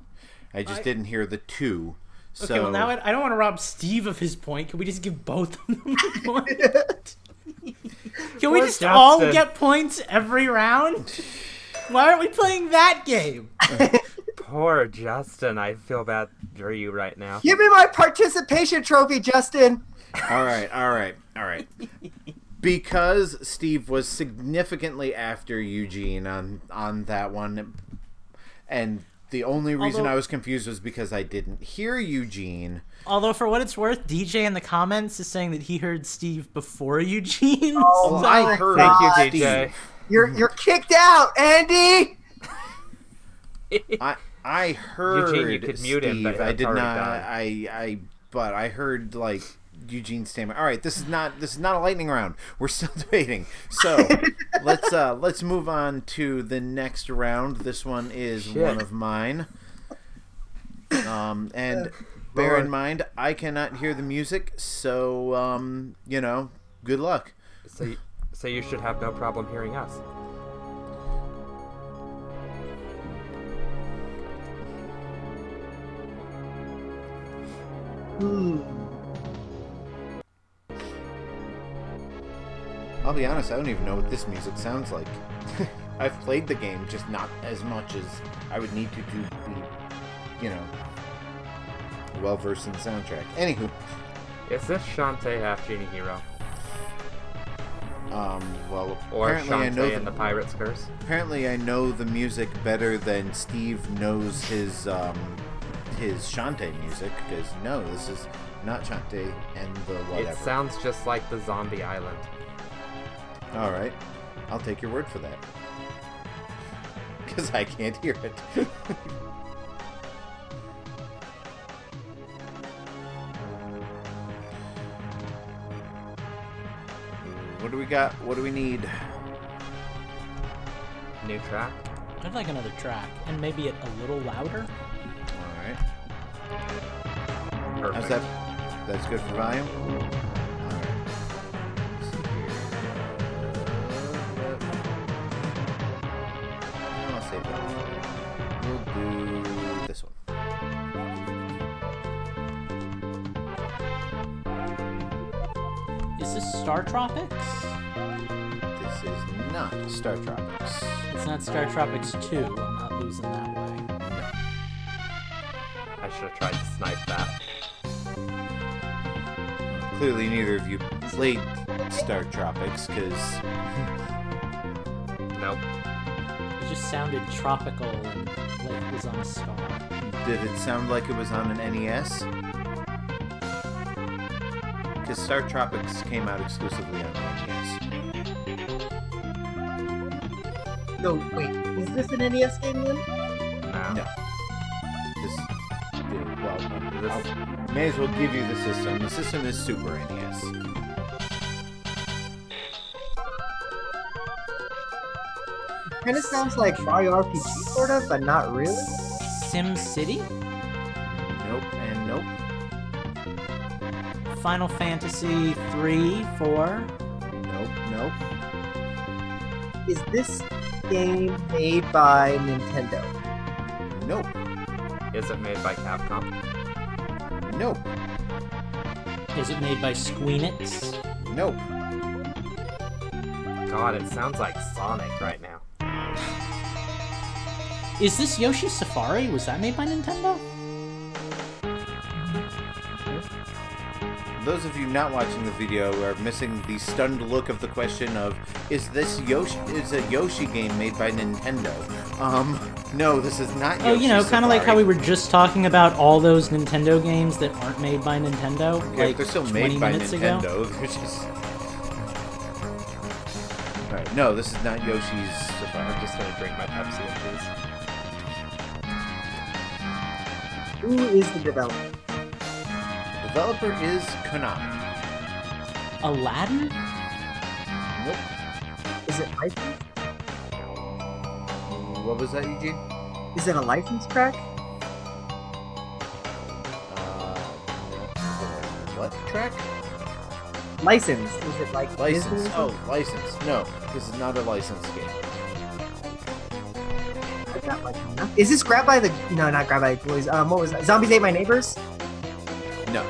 I just I- didn't hear the two. So Okay, well now I, I don't want to rob Steve of his point. Can we just give both of them a point? Can we Poor just all Justin. get points every round? Why aren't we playing that game? Poor Justin. I feel bad for you right now. Give me my participation trophy, Justin. All right, all right, all right. Because Steve was significantly after Eugene on on that one, and the only reason Although- I was confused was because I didn't hear Eugene. Although, for what it's worth, DJ in the comments is saying that he heard Steve before Eugene. Well, so- I heard Thank you, Steve. DJ. You're mm-hmm. you're kicked out, Andy. I I heard Eugene, you could mute him, Steve. but I did not. done. I I but I heard like Eugene statement. All right, this is not this is not a lightning round. We're still debating. So let's uh let's move on to the next round. This one is Shit. one of mine. Um and bear in mind I cannot hear the music, so um you know good luck. So, you, so you should have no problem hearing us. Hmm. I'll be honest, I don't even know what this music sounds like. I've played the game, just not as much as I would need to to be, you know, well versed in the soundtrack. Anywho, Is this Shantae Half Genie Hero? um, well, Or apparently I know the, and the Pirate's Curse? apparently I know the music better than Steve knows his um his Shantae music because no, this is not Shantae and the whatever. It sounds just like the Zombie Island. All right, I'll take your word for that because I can't hear it. What do we got? What do we need? New track? I'd like another track, and maybe it a little louder. All right. Perfect. How's that? That's good for volume. Star Tropics? This is not Star Tropics. It's not Star Tropics 2. I'm not losing that way. I should have tried to snipe that. Clearly, neither of you played Star Tropics because Nope. It just sounded tropical and like it was on a star. did it sound like it was on an NES? Because Star Tropics came out exclusively on NES. No, wait. Is this an NES game then? No. No. This, well, This- may as well give you the system. The system is Super NES. Kind of sounds like Mario RPG, sort of, but not really. Sim City? Nope and nope. Final Fantasy 3, 4. Nope, nope. is this game made by Nintendo? Nope. Is it made by Capcom? Nope. Is it made by Squeenix? Nope. God, it sounds like Sonic right now. Is this Yoshi Safari? Was that made by Nintendo? Those of you not watching the video are missing the stunned look of the question of is this Yoshi is a Yoshi game made by Nintendo? Um no, this is not Oh, Yoshi you know, kind of like how we were just talking about all those Nintendo games that aren't made by Nintendo, Yeah, like they're still 20 made by minutes Nintendo. ago. They're just Alright, no, this is not Yoshi's I'm just gonna drink my Pepsi in peace. Who is the developer? Developer is Konami. Aladdin? Nope. Is it licensed? What was that, Eugene? Is it a license crack? Uh, what track? License. Is it like License. Disney? Oh, license. No, this is not a license game. I got like nothing. Is this Grab by the? No, not Grabbed by the Ghoulies. Um, what was that? Zombies Ate My Neighbors. No.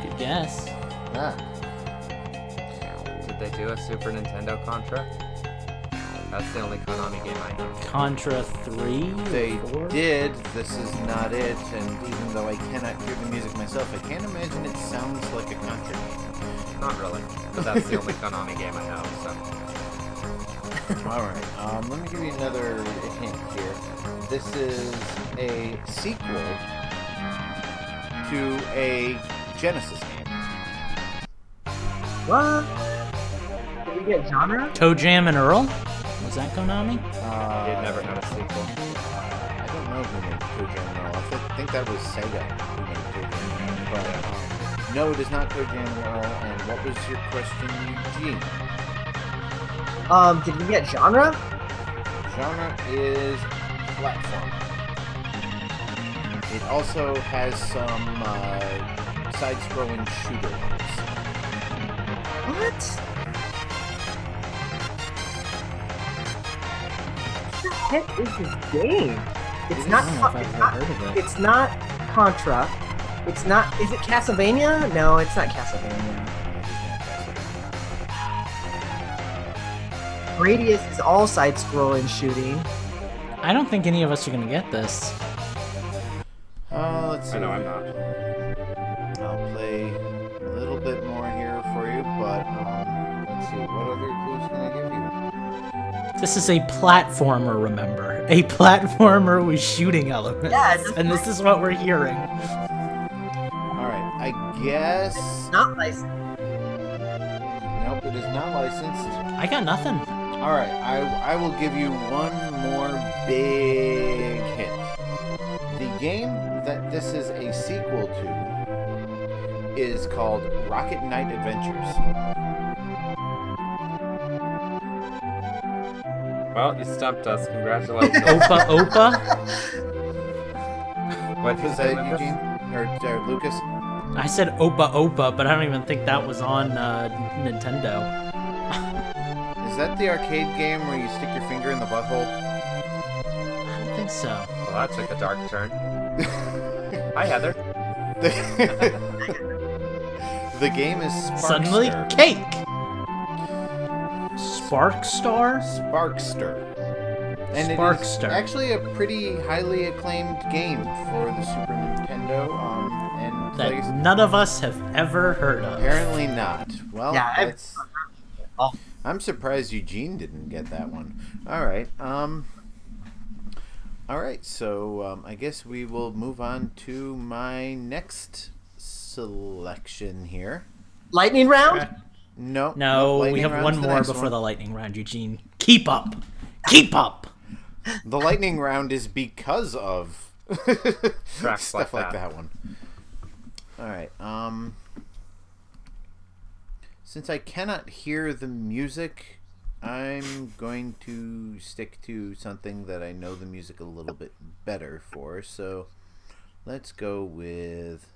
Good guess. Ah. Did they do a Super Nintendo Contra? That's the only Konami game I know. Contra 3? They Four? did. This is not it. And even though I cannot hear the music myself, I can't imagine it sounds like a Contra game. Not really, but that's the only Konami game I know. So All right. Um, let me give you another hint here. This is a sequel to a Genesis game. What? Did we get genre? ToeJam and Earl? Was that Konami? Uh, it never had a sequel. I don't know who made ToeJam and Earl. I thi- think that was Sega who made ToeJam Earl. But um, no, it is not ToeJam and Earl. And what was your question, Eugene? Um, did we get genre? Genre is platform. It also has some uh, side-scrolling shooter ones. What? What the heck is this game? It's not. I don't know if I've It's not, it. it's not Contra. It's not. Is it Castlevania? No, it's not Castlevania. Gradius is all side-scrolling shooting. I don't think any of us are gonna get this. Let's see. I know I'm not. I'll play a little bit more here for you, but um, let's see. What other clues can I give you? This is a platformer, remember? A platformer with shooting elements. Yeah, it's- and this is what we're hearing. All right. I guess. Not licensed. Nope, it is not licensed. I got nothing. All right, I, I will give you one more big hint. The game that this is a sequel to is called Rocket Knight Adventures. Well, you stumped us. Congratulations. Opa Opa? what did you Was say, that Lucas? Eugene or, or Lucas? I said Opa Opa, but I don't even think that was on uh, Nintendo. Is that the arcade game where you stick your finger in the butthole? I don't think so. Well, that took a dark turn. Hi, Heather. the game is Sparkster. Suddenly, cake! Sparkstar? Sparkster. And Sparkster. is actually a pretty highly acclaimed game for the Super Nintendo. Um, and That like none of us have ever heard of. apparently not. Well, Yeah, I've- that's. I'm surprised Eugene didn't get that one. All right. Um. All right. So um, I guess we will move on to my next selection here. Lightning round. No. No, we have one more next before one. the lightning round, Eugene. Keep up! Keep up! The lightning round is because of stuff like like that. that one. All right. Um. Since I cannot hear the music, I'm going to stick to something that I know the music a little bit better for. So, let's go with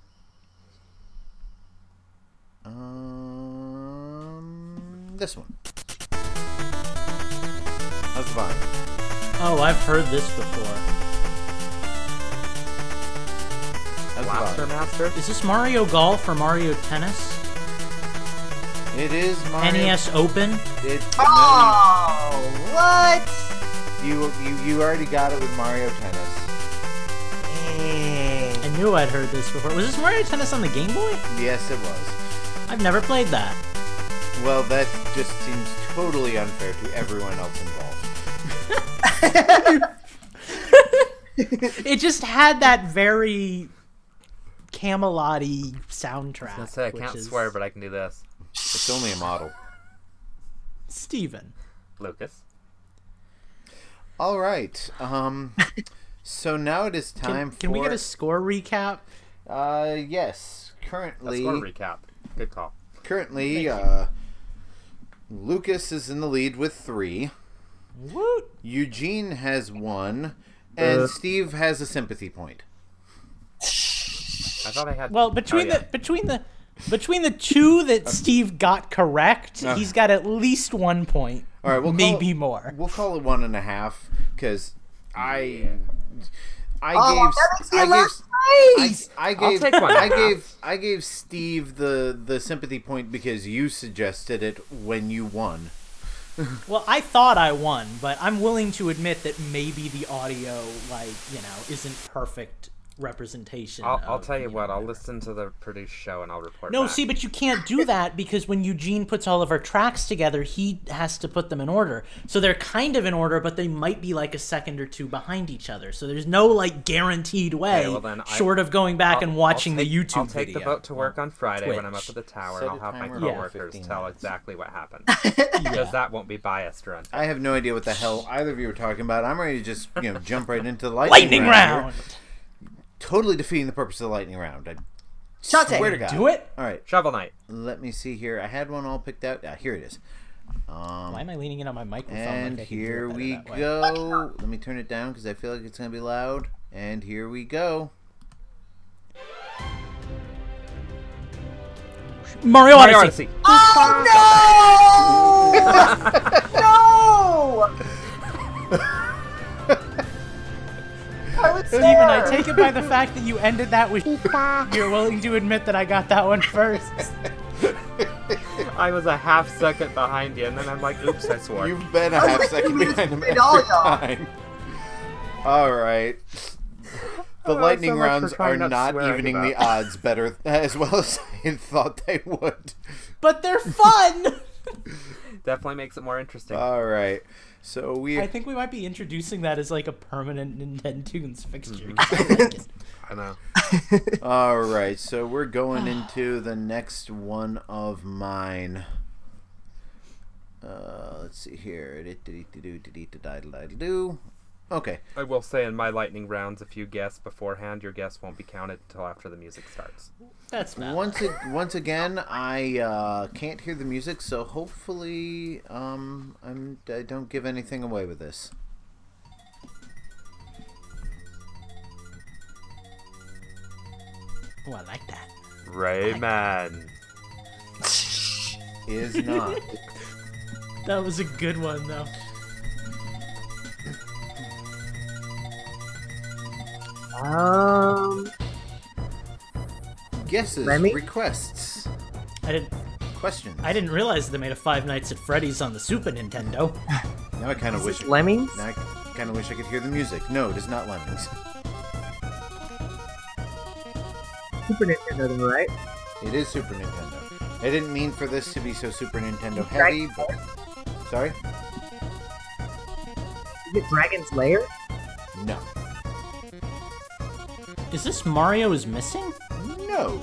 um this one. fine. Oh, I've heard this before. That's Blaster fine. Master. Is this Mario Golf or Mario Tennis? It is Mario. NES Open? It, Oh, what? you, you you already got it with Mario Tennis. Eh. I knew I'd heard this before. Was this Mario Tennis on the Game Boy? Yes, it was. I've never played that. Well, that just seems totally unfair to everyone else involved. It just had that very Camelot-y soundtrack. I say I can't is- swear, but I can do this. It's only a model. Steven. Lucas. All right. Um. So now it is time can for. Can we get a score recap? Uh, yes. Let's Currently, score recap. Good call. currently, uh, Lucas is in the lead with three. Woot! Eugene has one, and Uh. Steve has a sympathy point. I thought I had. Well, between Oh, yeah. the between the between the two that Steve got correct, Uh. he's got at least one point. All right, we'll maybe it, more. We'll call it one and a half because I, I Oh, gave, that makes me I gave, place. I, I I'll gave, take one and a I half. gave, I gave Steve the the sympathy point because you suggested it when you won. Well, I thought I won, but I'm willing to admit that maybe the audio, like you know, isn't perfect representation. I'll, I'll tell you what. I'll listen to the produced show and I'll report. No, back. see, but you can't do that because when Eugene puts all of our tracks together, he has to put them in order. So they're kind of in order, but they might be like a second or two behind each other. So there's no like guaranteed way, well then I- short of going back I'll- and watching take, the YouTube I'll take video. the boat to work on Friday when I'm up at the tower. Set and I'll have my coworkers 15 tell minutes. exactly what happened because that won't be biased or unfair. I have no idea what the hell either of you are talking about. I'm ready to just you know jump right into the lightning, Lightning round. round. Here. Totally defeating the purpose of the lightning round. I Shantae. swear to God. Do it. All right, Shovel Knight. let me see here. I had one all picked out. Ah, here it is. Um, Why am I leaning in on my microphone? And like I can do it here we go. Let me turn it down because I feel like it's going to be loud. And here we go. Mario, Mario Odyssey. Odyssey. Oh no! no! I was Steven, I take it by the fact that you ended that with you're willing to admit that I got that one first. I was a half second behind you, and then I'm like, oops, I swore. You've been a I was half like, second you behind him made every all y'all. time. All right. The Oh, lightning so much for rounds are trying not not swearing evening the odds better as well as I thought they would. But they're fun. Definitely makes it more interesting. All right. So we I think we might be introducing that as like a permanent Nintendo's fixture. I know. All right. So we're going into the next one of mine. Uh, let's see here. Okay. I will say in my lightning rounds, if you guess beforehand, your guess won't be counted until after the music starts. That's valid. Once it, once again, I uh, can't hear the music, so hopefully um, I'm, I don't give anything away with this. Oh, I like that. Rayman. Is not. That was a good one though. Um, Guesses, Remy? requests, I didn't. questions. I didn't realize they made a Five Nights at Freddy's on the Super Nintendo. Now I kind of wish. this Lemmings? Now I kind of wish I could hear the music. No, it is not Lemmings. Super Nintendo, then, right? It is Super Nintendo. I didn't mean for this to be so Super Nintendo heavy, but sorry. Is it Dragon's Lair? No, Is this Mario is missing? No,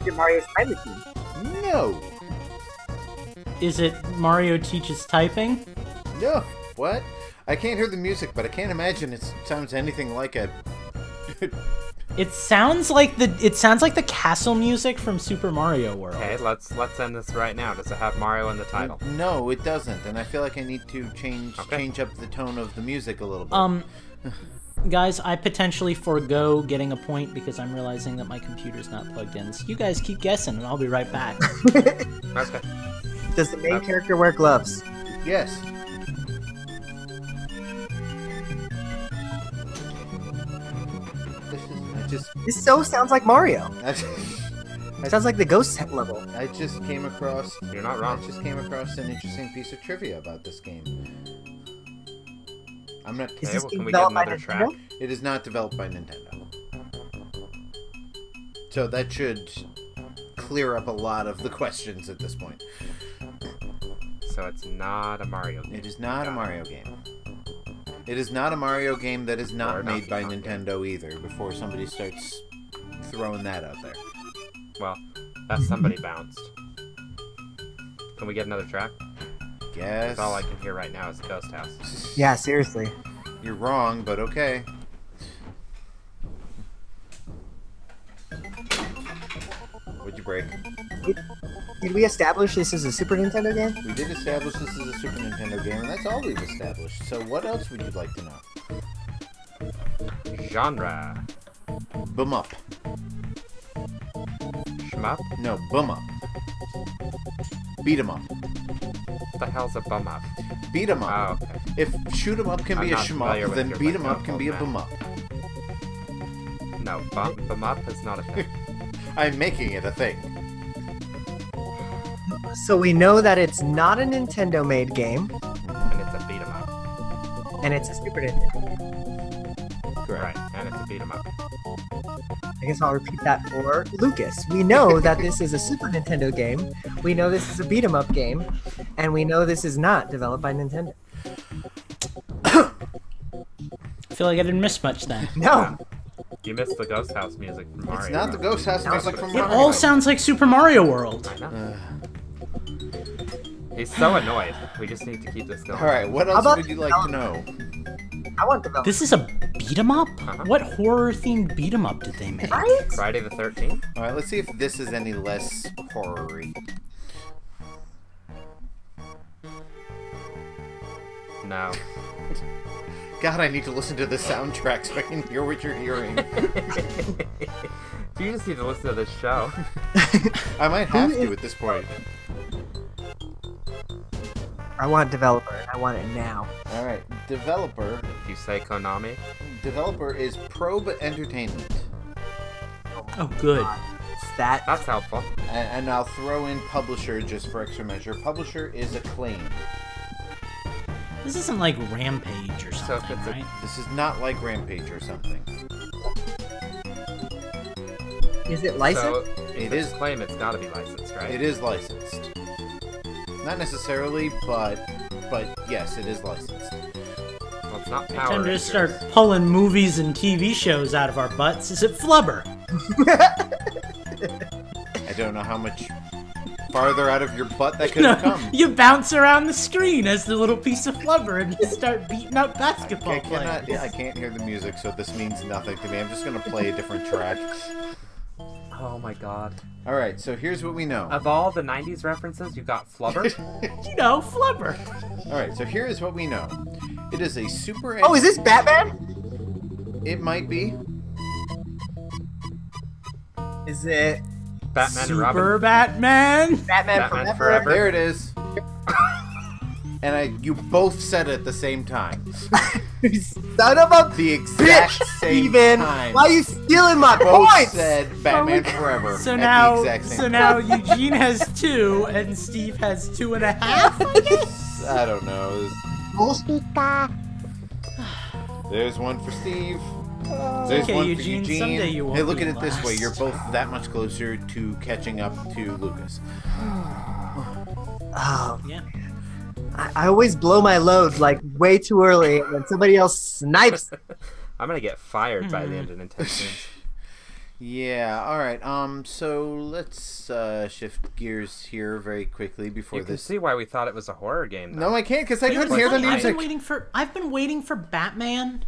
Is it Mario's Time Machine? no, Is it Mario teaches typing? no. What? I can't hear the music, but I can't imagine it sounds anything like a. It sounds like the it sounds like the castle music from Super Mario World. Okay, let's let's end this right now. Does it have Mario in the title? No, it doesn't, and I feel like I need to change Okay. change up the tone of the music a little bit. Um, guys, I potentially forego getting a point because I'm realizing that my computer's not plugged in. So you guys keep guessing, and I'll be right back. Okay. Does the main Okay. character wear gloves? Yes. This is, I just, This so sounds like Mario. I It sounds like the ghost level. I just came across. You're not wrong. I wrong. just came across an interesting piece of trivia about this game. I'm not. Is this game can we get another track? It is not developed by Nintendo. So that should clear up a lot of the questions at this point. So it's not a Mario game. It is not a Got it. Mario game. It is not a Mario game that is not a made by Donkey Kong game. Nintendo either, before somebody starts throwing that out there. Well, that's somebody bounced. Can we get another track? Guess. That's all I can hear right now is Ghost House. Yeah, seriously. You're wrong, but okay. What'd you break? Did we establish this as a Super Nintendo game? We did establish this as a Super Nintendo game, and that's all we've established. So what else would you like to know? Genre. Boom up. Shmup? No, boom up. Beat 'em up. What the hell's a bum up? Beat 'em up. Oh, okay. If shoot 'em up can I'm be a not familiar shmup, with then your beat 'em up can be a old boom man. up. No, bum, bum up is not a thing. I'm making it a thing. So we know that it's not a Nintendo made game, and it's a beat 'em up. and it's a Super Nintendo. Right, and it's a beat 'em up. I guess I'll repeat that for Lucas. We know that this is a Super Nintendo game. We know this is a beat 'em up game, and we know this is not developed by Nintendo. I feel like I didn't miss much then. No, You missed the Ghost House music from Mario. It's not the Ghost House music from Mario. It Mario. all sounds like Super Mario World. I know. He's so annoyed. We just need to keep this going. All right, what else would you like to know? I want develop. This is a beat 'em up? Uh-huh. What horror themed beat 'em up did they make? Right? Friday the 13th? All right, let's see if this is any less horror-y. No. God, I need to listen to the soundtrack so I can hear what you're hearing. You just need to listen to this show. I might have to at this point. I want developer. I want it now. All right, developer. You say Konami? Developer is Probe Entertainment, Oh, good. It's that. That's helpful. and, and I'll throw in publisher just for extra measure. Publisher is Acclaim. This isn't like Rampage or So if something, it's a- right? This is not like Rampage or something. Is it licensed? So, It if is- it's claim it's gotta be licensed, right? It is licensed. Not necessarily, but but yes, it is licensed. Well, it's not Time Power to Rangers. start pulling movies and TV shows out of our butts. Is it Flubber? I don't know how much farther out of your butt that could No, have come. you bounce around the screen as the little piece of flubber and you start beating up basketball I cannot. players. I can't hear the music, so this means nothing to me. I'm just gonna play a different track. Oh my god. All right, so here's what we know. Of all the 90s references, you got Flubber? You know, flubber. All right, so here is what we know. It is a super. Oh, is this Batman? It might be. Is it Batman and Super Robin? Batman. Batman, Batman Forever? Forever. There it is. and I, you both said it at the same time. Son of a The exact bitch, same Steven. time. Why are you stealing my both points? said Batman Forever. So at now, the exact same so time. now Eugene has two and Steve has two and a half. I guess. I don't know. There's one for Steve. Oh. There's Okay, one Eugene, for Eugene. someday you won't hey, look be at it this way. You're both that much closer to catching up to Lucas. Oh, Yeah. I, I always blow my load like way too early, and somebody else snipes. I'm gonna get fired by the end of Nintendo Games. Yeah. All right. Um. So let's uh, shift gears here very quickly before You can this. see why we thought it was a horror game. Though. No, I can't because I You know couldn't hear the funny? I've been waiting for. I've been waiting for Batman.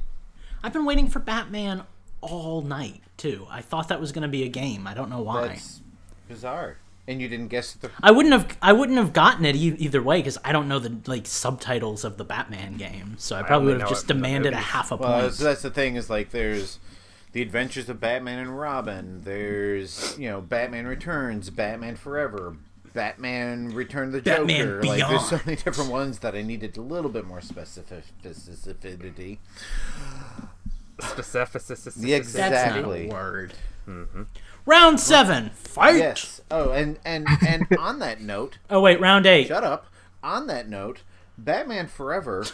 I've been waiting for Batman all night too. I thought that was going to be a game. I don't know why. That's bizarre. And you didn't guess the. I wouldn't have. I wouldn't have gotten it e- either way because I don't know the like subtitles of the Batman game. So I probably only would have just it from the demanded a half a Well, point. that's, that's the thing is like there's the Adventures of Batman and Robin. There's you know Batman Returns, Batman Forever, Batman Return the Batman Joker. Like there's so many different ones that I needed a little bit more specificity. Specificity. Yeah, That's exactly. not a word. Mm-hmm. Round seven, fight. Yes. Oh, and and and on that note, Oh wait, round eight. shut up. On that note, Batman Forever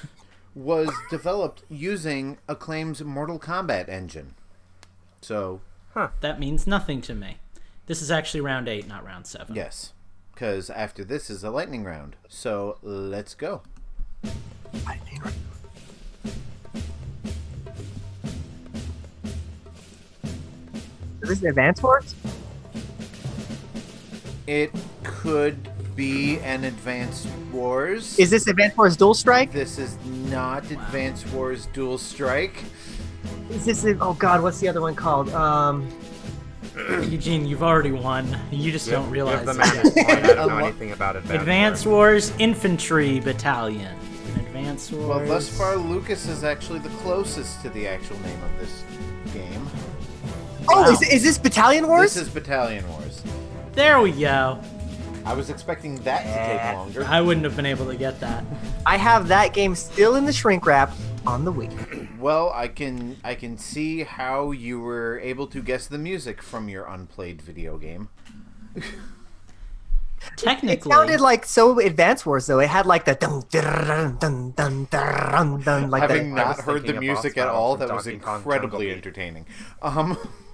was developed using Acclaim's Mortal Kombat engine. So huh, That means nothing to me. This is actually round eight, not round seven. yes, because after this is a lightning round. So let's go. Is this Advance Wars? It could be an Advanced Wars. Is this Advance Wars Dual Strike? This is not Advanced Wars Dual Strike. Is this? Oh God, what's the other one called? Um, Eugene, you've already won. You just don't realize the it. man his. I don't know anything about Advanced, Advanced Wars Infantry Battalion. Advanced Wars. Well, thus far, Lucas is actually the closest to the actual name of this game. Oh, Wow. is, is this Battalion Wars? This is Battalion Wars. There we go. I was expecting that to take longer. I wouldn't have been able to get that. I have that game still in the shrink wrap on the Wii. Well, I can I can see how you were able to guess the music from your unplayed video game. Technically, it sounded like so Advance Wars though. It had like the dun dun dun dun dun dun like Having that. I was not heard the music at all, that was Donkey Kong incredibly entertaining. Um,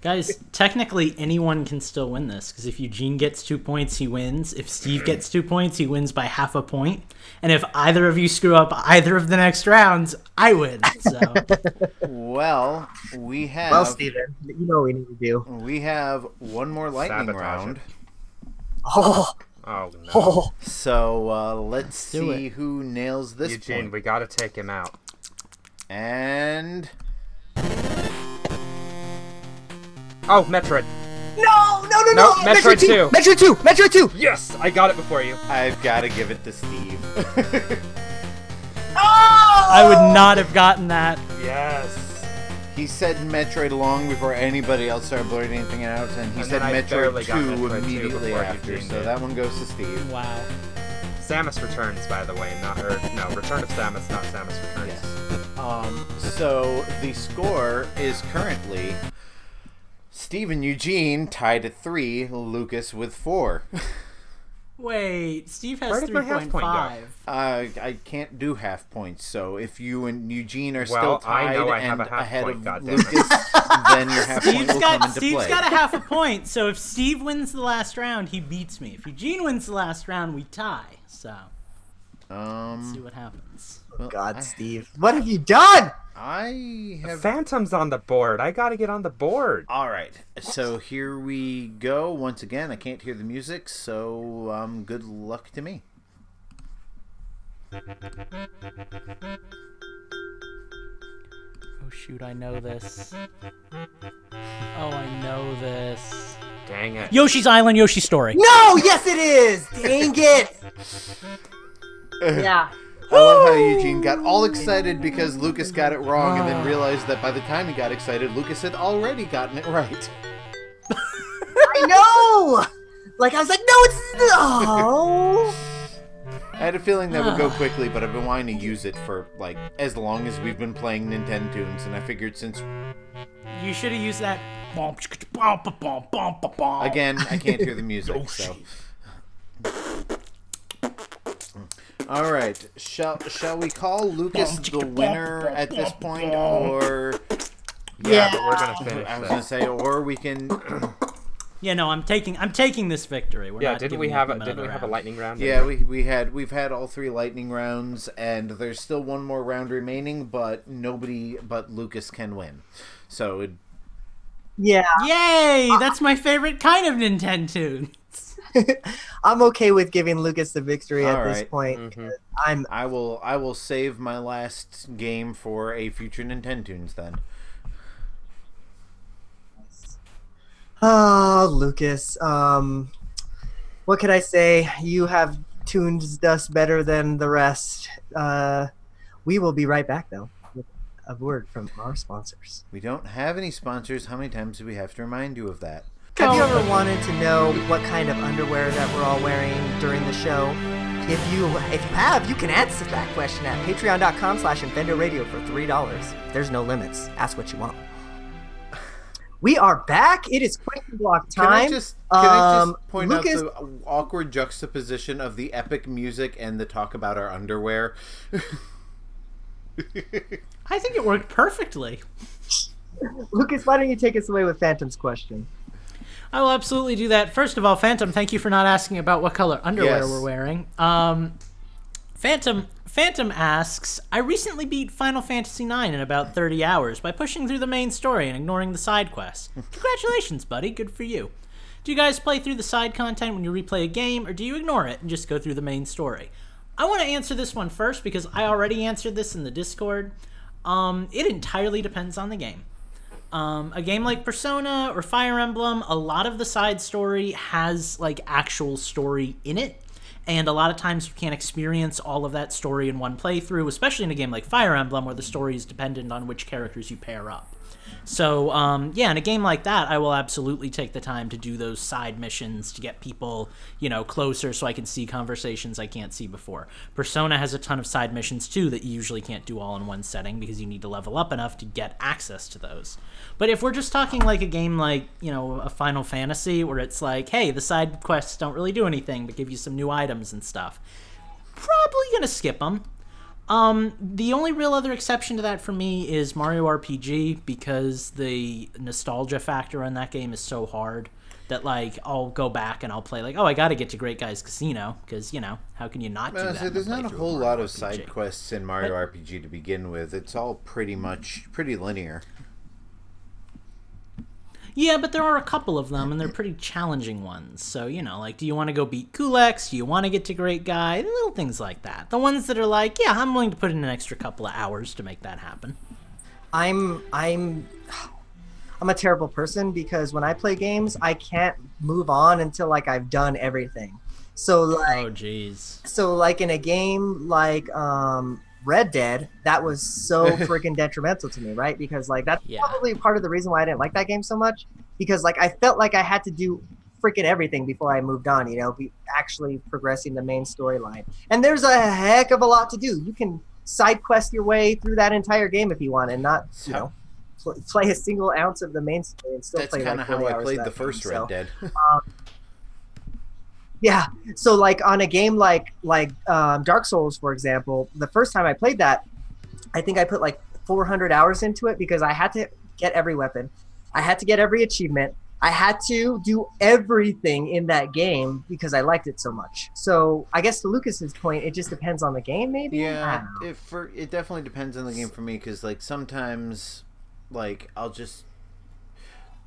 guys, technically anyone can still win this because if Eugene gets two points, he wins. If Steve gets two points, he wins by half a point. And if either of you screw up either of the next rounds, I win. So well, we have Well, Steven, you know what we need to do. we have one more lightning Sabotage round. it. Oh, Oh no. oh. So uh, let's do see who nails this Eugene, point. we gotta take him out. And Oh, Metroid. No, no, no, no! Nope, Metroid 2. 2! Metroid 2! Metroid 2! Yes, I got it before you. I've got to give it to Steve. Oh! I would not have gotten that. Yes. he said Metroid long before anybody else started blurting anything out, and he And said then I barely Metroid 2 Metroid immediately before after, so did. that one goes to Steve. Wow. Samus Returns, by the way, not or no, Return of Samus, not Samus Returns. Yes. Um, so the score is currently Steve and Eugene tied at three, Lucas with four. Wait, Steve has Where did my half point go? 3.5. Uh, I can't do half points, so if you and Eugene are Well, still tied know I have and a half ahead point, of goddammit. Lucas, then your half point Steve's will got come into Steve's play. got a half a point, so if Steve wins the last round, he beats me. If Eugene wins the last round, we tie. So um, let's see what happens. well, God, I, Steve. What have you done? I have Phantom's on the board. I gotta get on the board. All right, so here we go. Once again, I can't hear the music, so um, good luck to me. Oh shoot, I know this. Oh, I know this. Dang it. Yoshi's Island, Yoshi Story. No! Yes, it is! Dang it! yeah. I love how Eugene got all excited because Lucas got it wrong, and then ah. realized that by the time he got excited, Lucas had already gotten it right. I know! Like, I was like, no, it's. Oh! I had a feeling that would go quickly, but I've been wanting to use it for like as long as we've been playing Nintendo tunes, and I figured since You should have used that. again I can't hear the music, oh, so. All right, shall shall we call Lucas the winner at this point, or Yeah, but we're gonna finish I was this. gonna say, or we can Yeah, no, I'm taking I'm taking this victory. We're Yeah, not didn't we have a didn't we have a lightning round? Yeah, we, we had we've had all three lightning rounds, and there's still one more round remaining, but nobody but Lucas can win. So it, Yeah. Yay! Uh, That's my favorite kind of Nintendo. I'm okay with giving Lucas the victory at All this right. point. Mhm. I'm. I will I will save my last game for a future Nintendo tunes then. Oh, Lucas. Um, what could I say? You have tuned us better than the rest. Uh, we will be right back, though, a word from our sponsors. We don't have any sponsors. How many times do we have to remind you of that? Have you ever wanted to know what kind of underwear that we're all wearing during the show? If you if you have, you can answer that question at patreon.com slash Radio for three dollars. There's no limits. Ask what you want. We are back. It is question block Can I time. just can I Um, just point Lucas- out the awkward juxtaposition of the epic music and the talk about our underwear? I think it worked perfectly. Lucas, why don't you take us away with Phantom's question? I will absolutely do that. First of all, Phantom, thank you for not asking about what color underwear Yes. we're wearing. Um, Phantom Phantom asks, I recently beat Final Fantasy IX in about 30 hours by pushing through the main story and ignoring the side quests. Congratulations, buddy. Good for you. Do you guys play through the side content when you replay a game, or do you ignore it and just go through the main story? I want to answer this one first because I already answered this in the Discord. Um, it entirely depends on the game. Um, a game like Persona or Fire Emblem, a lot of the side story has like actual story in it. And a lot of times you can't experience all of that story in one playthrough, especially in a game like Fire Emblem where the story is dependent on which characters you pair up. So, um, yeah, in a game like that, I will absolutely take the time to do those side missions to get people, you know, closer so I can see conversations I can't see before. Persona has a ton of side missions too that you usually can't do all in one setting because you need to level up enough to get access to those. But if we're just talking like a game like, you know, a Final Fantasy where it's like, hey, the side quests don't really do anything but give you some new items and stuff, probably gonna skip them. Um, the only real other exception to that for me is Mario RPG because the nostalgia factor on that game is so hard that like I'll go back and I'll play like oh I got to get to Grate Guy's Casino because you know how can you not do Uh, that? so there's not a whole lot Mario of side quests in Mario RPG to begin with. It's all pretty much pretty linear. Yeah, but there are a couple of them, and they're pretty challenging ones. So, you know, like, do you want to go beat Kulex? Do you want to get to Grate Guy? Little things like that. The ones that are like, yeah, I'm willing to put in an extra couple of hours to make that happen. I'm I'm I'm a terrible person because when I play games, I can't move on until like I've done everything. So like Oh, jeez. so like in a game like um Red Dead, that was so freaking detrimental to me, right? Because like that's Yeah. probably part of the reason why I didn't like that game so much because like I felt like I had to do freaking everything before I moved on, you know, be actually progressing the main storyline. And there's a heck of a lot to do. You can side quest your way through that entire game if you want and not, you know, pl- play a single ounce of the main story and still That's play That's kind like of 40 how I played of the first game. Red So- Dead. Um, yeah. So like on a game like like um, Dark Souls, for example, the first time I played that, I think I put like 400 hours into it because I had to get every weapon, I had to get every achievement, I had to do everything in that game because I liked it so much. So I guess to Lucas's point, it just depends on the game, maybe. Yeah, it for it definitely depends on the game for me because like sometimes, like I'll just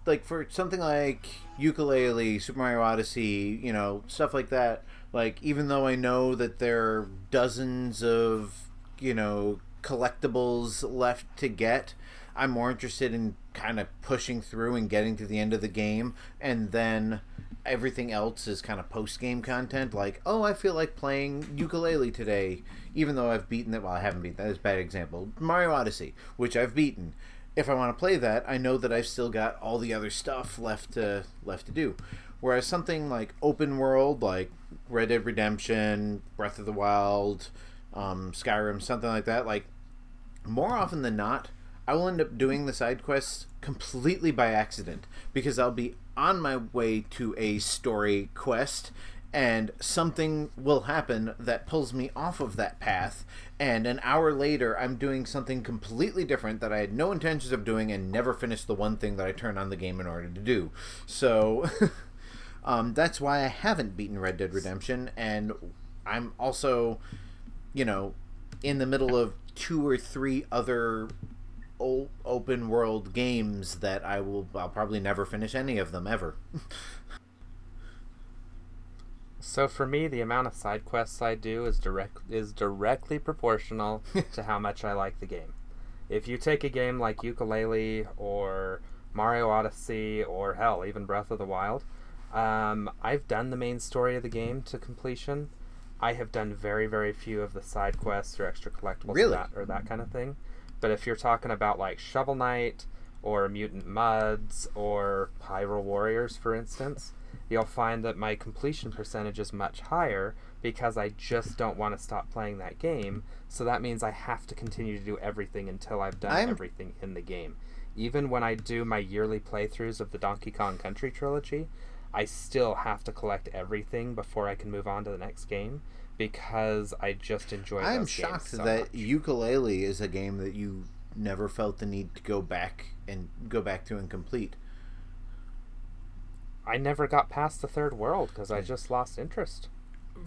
like for something like Yooka-Laylee, Super Mario Odyssey, you know, stuff like that. Like even though I know that there are dozens of you know collectibles left to get, I'm more interested in kind of pushing through and getting to the end of the game, and then everything else is kind of post game content. Like, oh, I feel like playing Yooka-Laylee today, even though I've beaten it. Well, I haven't beaten that. Is a bad example. Mario Odyssey, which I've beaten. If I want to play that, I know that I've still got all the other stuff left to left to do. Whereas something like open world, like Red Dead Redemption, Breath of the Wild, um, Skyrim, something like that, like more often than not, I will end up doing the side quests completely by accident because I'll be on my way to a story quest and something will happen that pulls me off of that path and an hour later I'm doing something completely different that I had no intentions of doing and never finished the one thing that I turned on the game in order to do. So um, that's why I haven't beaten Red Dead Redemption and I'm also you know in the middle of two or three other open world games that I will I'll probably never finish any of them ever. So for me, the amount of side quests I do is direct is directly proportional to how much I like the game. If you take a game like Yooka-Laylee or Mario Odyssey or hell, even Breath of the Wild, um, I've done the main story of the game to completion. I have done very, very few of the side quests or extra collectibles Really? or, that, or that kind of thing. But if you're talking about like Shovel Knight or Mutant Mudds or Hyrule Warriors, for instance, you'll find that my completion percentage is much higher because I just don't want to stop playing that game. So that means I have to continue to do everything until I've done I'm- everything in the game. Even when I do my yearly playthroughs of the Donkey Kong Country trilogy, I still have to collect everything before I can move on to the next game because I just enjoy. I'm shocked so that much. Yooka-Laylee is a game that you never felt the need to go back and go back to and complete. I never got past the third world because I just lost interest.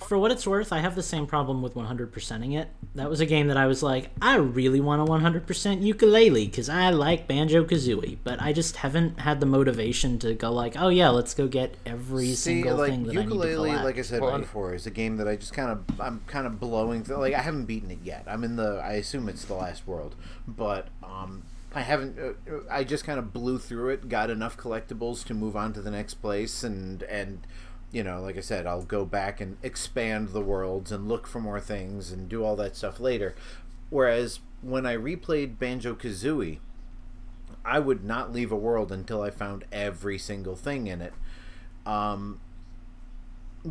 For what it's worth, I have the same problem with 100%ing it. That was a game that I was like, I really want a 100% Yooka-Laylee because I like Banjo Kazooie, but I just haven't had the motivation to go like, oh yeah, let's go get every See, single like thing that I need to Yooka-Laylee, collect. like I said Well, before, is a game that I just kind of I'm kind of blowing through. Like I haven't beaten it yet. I'm in the I assume it's the last world, but um I haven't. Uh, uh, I just kind of blew through it, got enough collectibles to move on to the next place, and and you know, like I said, I'll go back and expand the worlds and look for more things and do all that stuff later. Whereas when I replayed Banjo Kazooie, I would not leave a world until I found every single thing in it. Um,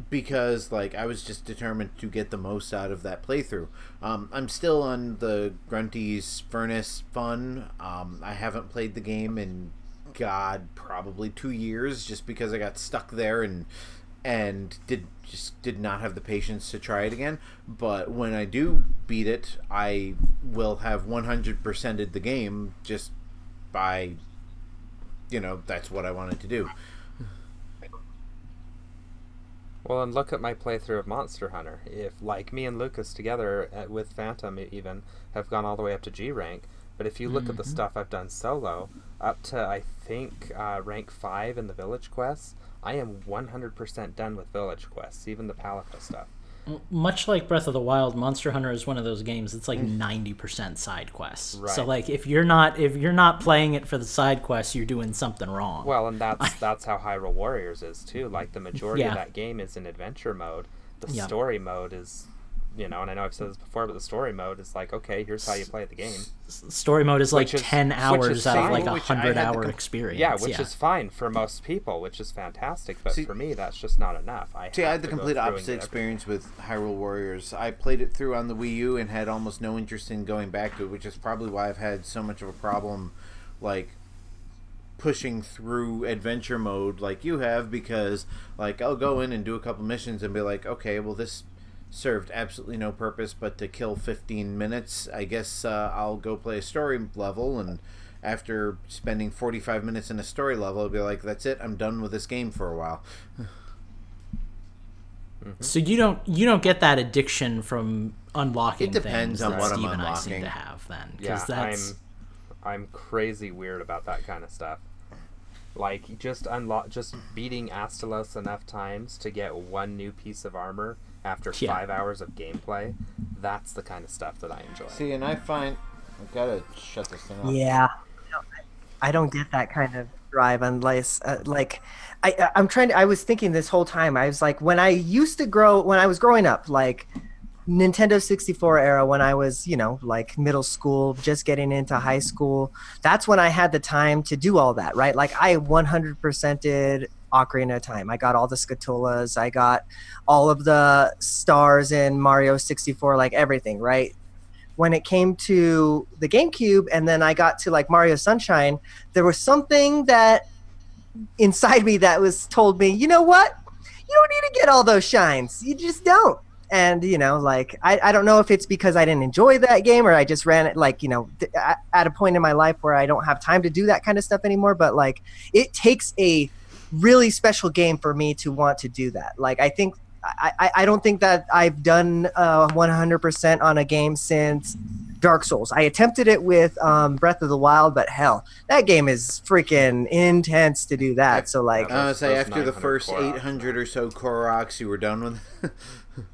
because like I was just determined to get the most out of that playthrough. Um, I'm still on the Grunty's Furnace fun. Um, I haven't played the game in God probably two years just because I got stuck there and and did just did not have the patience to try it again. But when I do beat it, I will have 100%ed the game just by you know that's what I wanted to do. Well, and look at my playthrough of Monster Hunter. If, like me and Lucas together uh, with Phantom, even have gone all the way up to G rank. But if you look at the stuff I've done solo, up to I think uh, rank five in the village quests, I am 100% done with village quests, even the Palico stuff. Much like Breath of the Wild, Monster Hunter is one of those games that's like mm. ninety percent side quests. So like if you're not if you're not playing it for the side quests, you're doing something wrong. Well, and that's that's how Hyrule Warriors is too. Like the majority Yeah. of that game is in adventure mode. The Yeah. story mode is, you know, and I know I've said this before, but the story mode is like, okay, here's how you play the game. Story mode is like is- ten which is hours out of like a hundred hour com- experience. Yeah, which is fine for most people, which is fantastic. But See- for me, that's just not enough. I See, I had the complete opposite experience with Hyrule Warriors. I played it through on the Wii U and had almost no interest in going back to it, which is probably why I've had so much of a problem, like pushing through adventure mode like you have because like I'll go in and do a couple missions and be like, okay, well this served absolutely no purpose but to kill 15 minutes. I guess uh, I'll go play a story level and after spending 45 minutes in a story level, I'll be like, that's it. I'm done with this game for a while. So you don't you don't get that addiction from unlocking. It depends things on that what I'm Steve and I seem unlocking. to have then, Yeah, because that's I'm I'm crazy weird about that kind of stuff. Like just unlock, just beating Astalos enough times to get one new piece of armor after Yeah. five hours of gameplay. That's the kind of stuff that I enjoy. See, and I find I've got to shut this thing off. Yeah, I don't- get that kind of drive unless, uh, like, I I- I'm trying to. I was thinking this whole time. I was like, when I used to grow, when I was growing up, like Nintendo 64 era, when I was, you know, like middle school, just getting into high school. That's when I had the time to do all that, right? Like, I 100%ed Ocarina of Time. I got all the Skulltulas. I got all of the stars in Mario 64, like everything, right? when it came to the GameCube and then I got to like Mario Sunshine, there was something that inside me that was told me, you know what? You don't need to get all those shines. You just don't. And you know, like I, I don't know if it's because I didn't enjoy that game or I just ran it like you know th- at a point in my life where I don't have time to do that kind of stuff anymore. But like it takes a really special game for me to want to do that. Like I think I, I, I don't think that I've done uh, 100% on a game since Dark Souls. I attempted it with um, Breath of the Wild, but hell, that game is freaking intense to do that. So like, Yeah. I would say after the first Koroks, 800 or so Koroks, you were done with.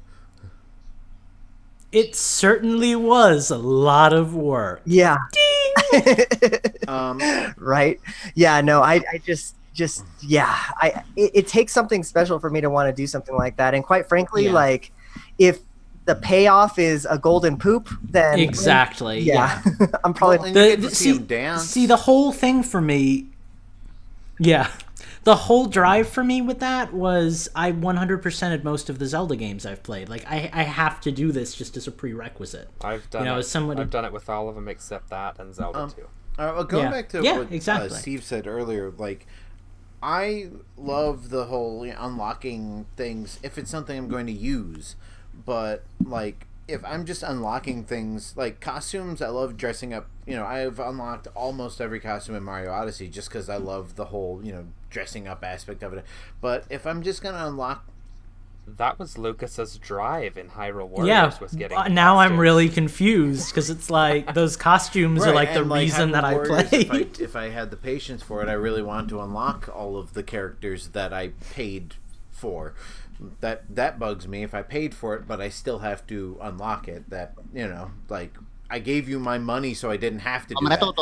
it certainly was a lot of work. yeah, um, right? Yeah, no, I, I just, just, yeah, I, it, it takes something special for me to want to do something like that. And quite frankly, Yeah. like, if the payoff is a golden poop, then Exactly. yeah, I'm probably Well, The- get the- see see, dance. see the whole thing for me. Yeah, the whole drive for me with that was I 100%ed most of the Zelda games I've played. Like I, I have to do this just as a prerequisite. I've done You know, it. as somebody- I've done it with all of them except that and Zelda Um, 2. Uh, well, going Yeah. back to Yeah, what exactly. uh, Steve said earlier, like I love the whole you know, unlocking things if it's something I'm going to use, but like if I'm just unlocking things like costumes, I love dressing up. You know, I've unlocked almost every costume in Mario Odyssey just because I love the whole you know dressing up aspect of it. But if I'm just gonna unlock That was Lucas's drive in Hyrule Warriors Yeah, was getting uh, now I'm really confused because it's like those costumes are like the and, reason Hyrule that I Warriors, played. If I, if I had the patience for it, I really want to unlock all of the characters that I paid for. That that bugs me. If I paid for it, but I still have to unlock it. That you know, like I gave you my money, so I didn't have to do that.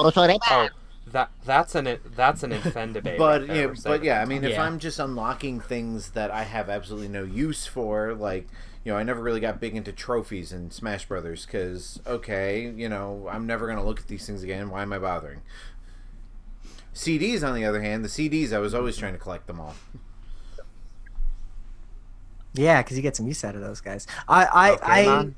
Oh, that that's an that's an Infend debate. But right there, yeah, we're but yeah, I it. mean, if Yeah. I'm just unlocking things that I have absolutely no use for, like you know, I never really got big into trophies in Smash Brothers because okay, you know, I'm never gonna look at these things again. Why am I bothering? CDs, on the other hand, the CDs, I was always trying to collect them all. yeah, because you get some use out of those guys. I I, I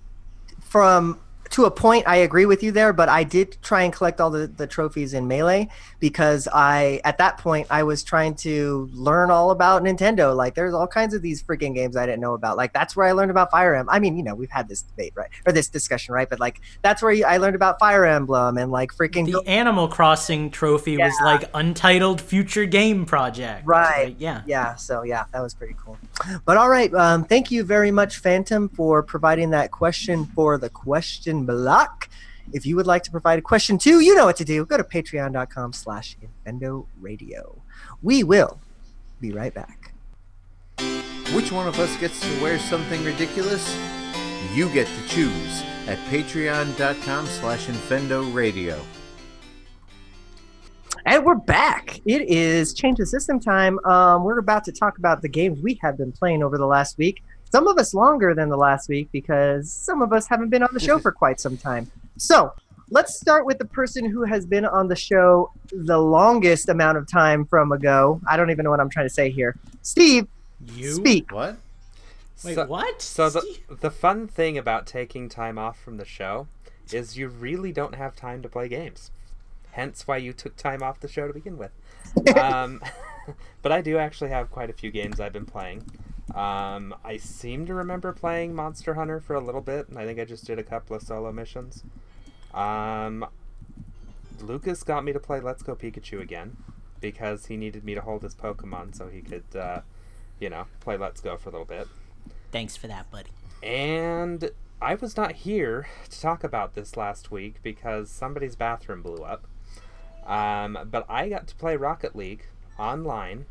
from to a point I agree with you there, but I did try and collect all the, the trophies in Melee because I at that point I was trying to learn all about Nintendo. Like there's all kinds of these freaking games I didn't know about. Like that's where I learned about Fire Emblem. I mean, you know, we've had this debate, right? Or this discussion, right? But like that's where I learned about Fire Emblem and like freaking the Animal Crossing trophy was like untitled future game project. Right. Like, yeah. yeah so yeah that was pretty cool but all right um, thank you very much phantom for providing that question for the question block. If you would like to provide a question too you know what to do. Go to patreon.com slash infendo radio. We will be right back. Which one of us gets to wear something ridiculous? You get to choose at patreon.com slash infendo radio. and we're back. It is change the system time. Um, we're about to talk about the games we have been playing over the last week some of us longer than the last week because some of us haven't been on the show for quite some time so let's start with the person who has been on the show the longest amount of time from ago i don't even know what i'm trying to say here steve You? speak What? Wait, So- what? So the the fun thing about taking time off from the show is you really don't have time to play games. Hence why you took time off the show to begin with. Um, but I do actually have quite a few games I've been playing. Um, I seem to remember playing Monster Hunter for a little bit, and I think I just did a couple of solo missions. Um, Lucas got me to play Let's Go Pikachu again because he needed me to hold his Pokemon so he could, uh, you know, play Let's Go for a little bit. Thanks for that, buddy. And I was not here to talk about this last week because somebody's bathroom blew up. Um, but I got to play Rocket League online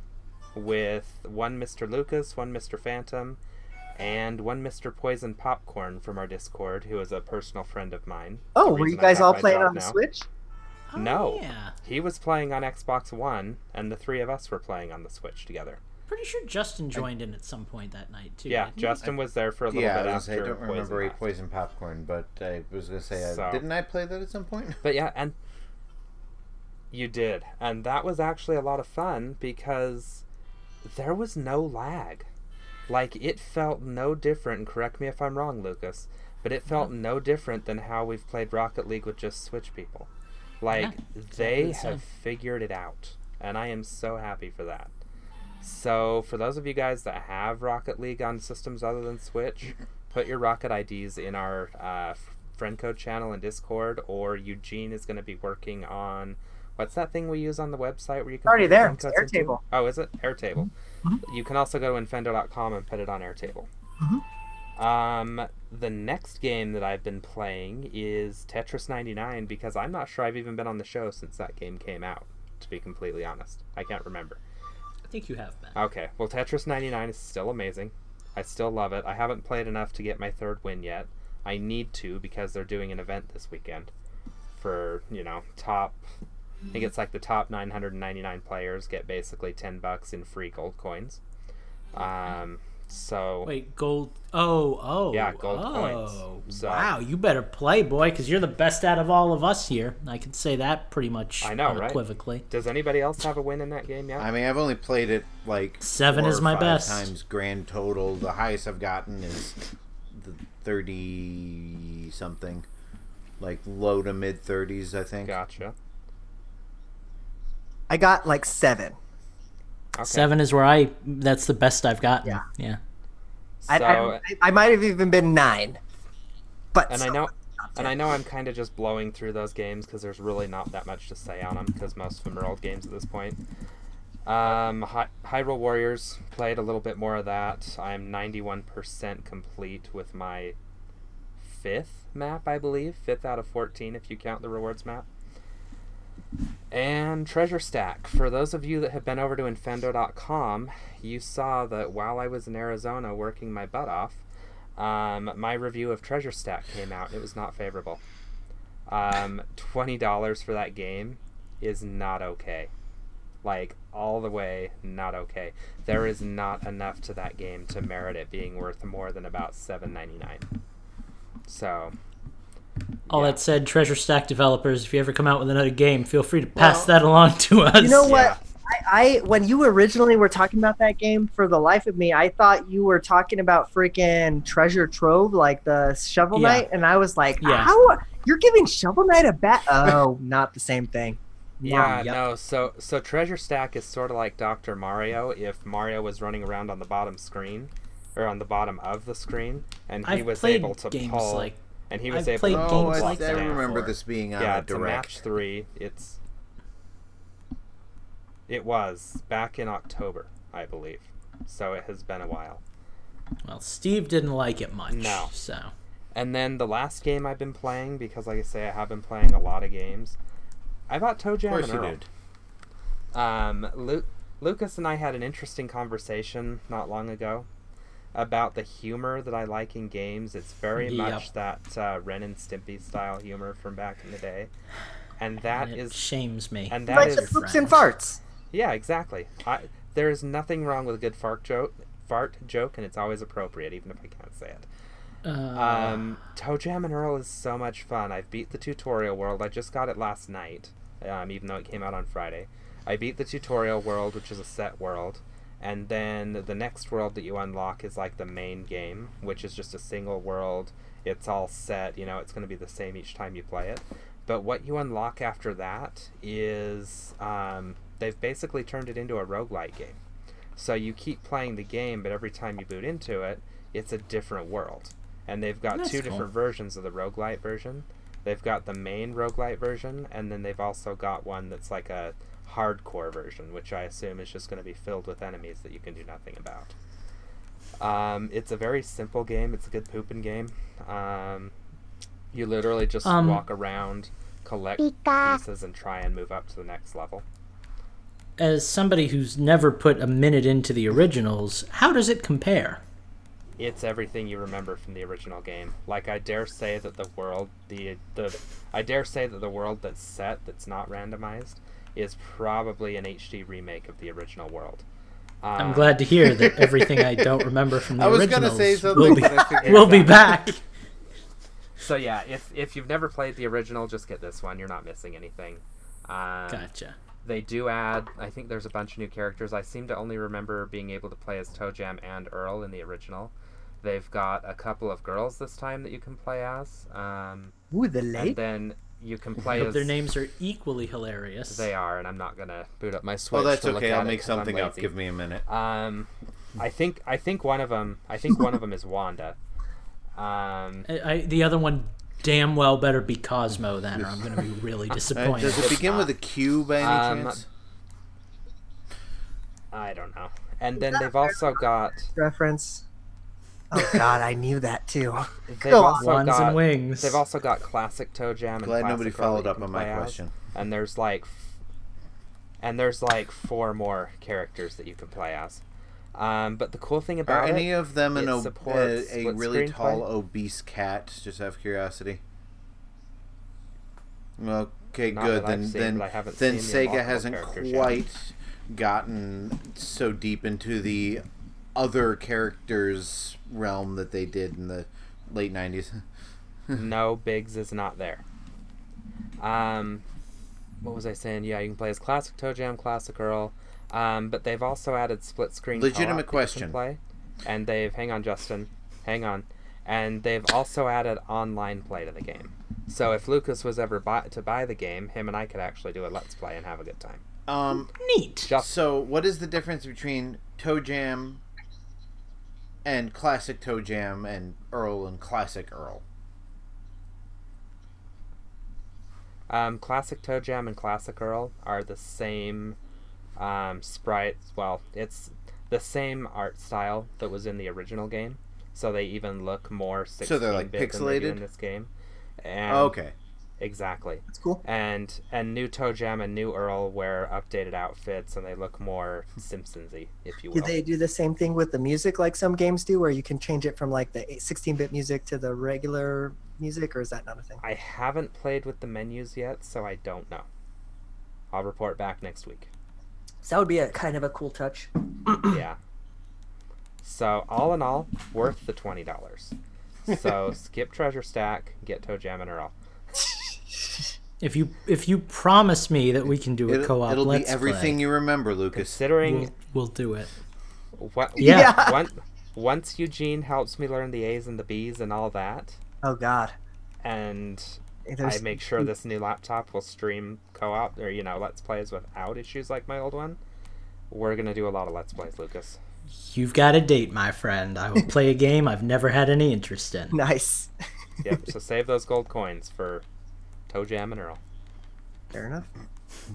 with one Mr. Lucas, one Mr. Phantom, and one Mr. Poison Popcorn from our Discord, who is a personal friend of mine. oh were you guys all playing on the now. switch Oh, No. Yeah. He was playing on Xbox One, and the three of us were playing on the Switch together. Pretty sure Justin joined in at some point that night too. Yeah, didn't he? Justin was there for a little Yeah, bit I, after gonna say, I don't Poison remember a poison popcorn, but I was going to say, uh, So- didn't I play that at some point? But yeah, and you did. And that was actually a lot of fun because there was no lag. Like it felt no different, and correct me if I'm wrong, Lucas, but it felt no different than how we've played Rocket League with just Switch people. Like Yeah, they have figured it out, and I am so happy for that. So, for those of you guys that have Rocket League on systems other than Switch, put your Rocket IDs in our uh, friend code channel and Discord, or Eugene is going to be working on what's that thing we use on the website where you can Already there. It's codes into? Airtable. Oh, is it Airtable? Mhm. You can also go to infendo.com and put it on Airtable. Um, the next game that I've been playing is Tetris 99 because I'm not sure I've even been on the show since that game came out. To be completely honest, I can't remember. I think you have been. Okay, well, Tetris 99 is still amazing. I still love it. I haven't played enough to get my third win yet. I need to because they're doing an event this weekend for, you know, top. I think it's like the top 999 players get basically 10 bucks in free gold coins. Um, So Wait, gold. Oh, oh. Yeah, gold oh, coins. So- Wow, you better play, boy, because you're the best out of all of us here. I can say that pretty much I know, right? unequivocally. does anybody else have a win in that game yet? I mean, I've only played it like Seven four is or my five best. times grand total. The highest I've gotten is the thirty something, like low to mid thirties, I think. gotcha. I got like seven. Okay. Seven is where I. That's the best I've gotten. Yeah. Yeah. So, I, I, I might have even been nine. But and I know, and I know I'm kind of just blowing through those games because there's really not that much to say on them because most of them are old games at this point. Um, Hy- Hyrule Warriors played a little bit more of that. I'm 91% complete with my fifth map, I believe, fifth out of 14 if you count the rewards map. And Treasure Stack. For those of you that have been over to Infendo.com, you saw that while I was in Arizona working my butt off, um, my review of Treasure Stack came out. It was not favorable. Um, Twenty dollars for that game is not okay. Like all the way, not okay. There is not enough to that game to merit it being worth more than about seven ninety nine. So, All Yeah. that said, Treasure Stack developers, if you ever come out with another game, feel free to pass Well, that along to us. You know what? Yeah. I, I when you originally were talking about that game, for the life of me, I thought you were talking about freaking Treasure Trove, like the Shovel Yeah. Knight, and I was like, Yeah. "How you're giving Shovel Knight a bat?" Oh, not the same thing. Yeah, Yep. no. So so Treasure Stack is sort of like Dr. Mario if Mario was running around on the bottom screen or on the bottom of the screen and he I've was able to games pull like and he was I've able to Oh, I, like I remember this being on Yeah, a it's a direct. match 3. It's It was back in October, I believe. So it has been a while. Well, Steve didn't like it much. No. So. And then the last game I've been playing because like I say I have been playing a lot of games. I bought Toe Of course and you Earl. did. Um, Lu- Lucas and I had an interesting conversation not long ago about the humor that I like in games. It's very Yep. much that uh, Ren and Stimpy style humor from back in the day, and that it is shames me. and that is that like is the poops and farts. yeah, exactly. I, there is nothing wrong with a good fart joke, fart joke, and it's always appropriate, even if I can't say it. Uh, Um, ToeJam and Earl is so much fun. I've beat the tutorial world. I just got it last night, um, even though it came out on Friday. I beat the tutorial world, which is a set world, and then the next world that you unlock is like the main game, which is just a single world. It's all set, you know, it's going to be the same each time you play it. But what you unlock after that is um, they've basically turned it into a roguelike game. So you keep playing the game, but every time you boot into it, it's a different world. And they've got That's two cool. different versions of the roguelite version. They've got the main roguelite version, and then they've also got one that's like a hardcore version, which I assume is just going to be filled with enemies that you can do nothing about. Um, it's a very simple game. It's a good pooping game. Um, you literally just Um, walk around, collect pieces, and try and move up to the next level. as somebody who's never put a minute into the originals, how does it compare? it's everything you remember from the original game. Like I dare say that the world, the the, I dare say that the world that's set, that's not randomized, is probably an HD remake of the original world. Um, I'm glad to hear that everything I don't remember from the original. I was originals gonna say will be, will be back. So yeah, if if you've never played the original, just get this one. You're not missing anything. Um, Gotcha. They do add. I think there's a bunch of new characters. I seem to only remember being able to play as ToeJam and Earl in the original. They've got a couple of girls this time that you can play as. Um, Ooh, the and then you can play hope as their names are equally hilarious. They are, and I'm not gonna boot up my Switch. Oh, that's to okay. I'll it make 'cause I'm something up. Give me a minute. Um, I think I think one of them. I think one of them is Wanda. Um, I, I, the other one damn well better be Cosmo then, or I'm going to be really Uh, disappointed. does it begin with a Q by any Um, chance? I don't know. And then they've also got reference. Oh God, I knew that too. they've Go on. also Wands got and wings. they've also got classic ToeJam and Glad nobody followed up on my play as. question. And there's like, and there's like four more characters that you can play as. Um, but the cool thing Are about any it, of them an ob- a, a split really tall, play. obese cat? Just out of curiosity. Okay, Not good. Then seen, then but I haven't then seen the Sega hasn't characters yet. quite gotten so deep into the other characters realm that they did in the late 90s. no, Biggs is not there. Um, what was I saying? Yeah, you can play as classic ToeJam, classic Earl. Um, but they've also added split screen. Legitimate co-op that you can question. Play, and they've hang on, Justin, hang on, and they've also added online play to the game. So if Lucas was ever buy, to buy the game, him and I could actually do a let's play and have a good time. Um, Neat. Just so what is the difference between ToeJam and classic ToeJam and Earl and classic Earl? Um, classic Toe Jam and Classic Earl are the same um, sprites. Well, it's the same art style that was in the original game, so they even look more 16 So they're, like, than they pixelated? in this game. And okay. Exactly. That's cool. And and new ToeJam and new Earl wear updated outfits, and they look more Simpsonsy, if you Do will. they do the same thing with the music like some games do, where you can change it from like the 16-bit music to the regular music, or is that not a thing? I haven't played with the menus yet, so I don't know. I'll report back next week. So that would be a kind of a cool touch. yeah. So all in all, worth the twenty dollars. So skip treasure stack, get ToeJam and Earl. If you if you promise me that we can do a co-op, it'll be let's everything play, you remember, Lucas. Considering we'll, we'll do it. what, Yeah. Yeah. Once, once Eugene helps me learn the A's and the B's and all that, Oh God. and There's- I make sure this new laptop will stream co-op or you know let's plays without issues like my old one, we're gonna do a lot of let's plays, Lucas. You've got a date, my friend. I will play a game I've never had any interest in. Nice. Yep. so save those gold coins for ToeJam and Earl. Fair enough.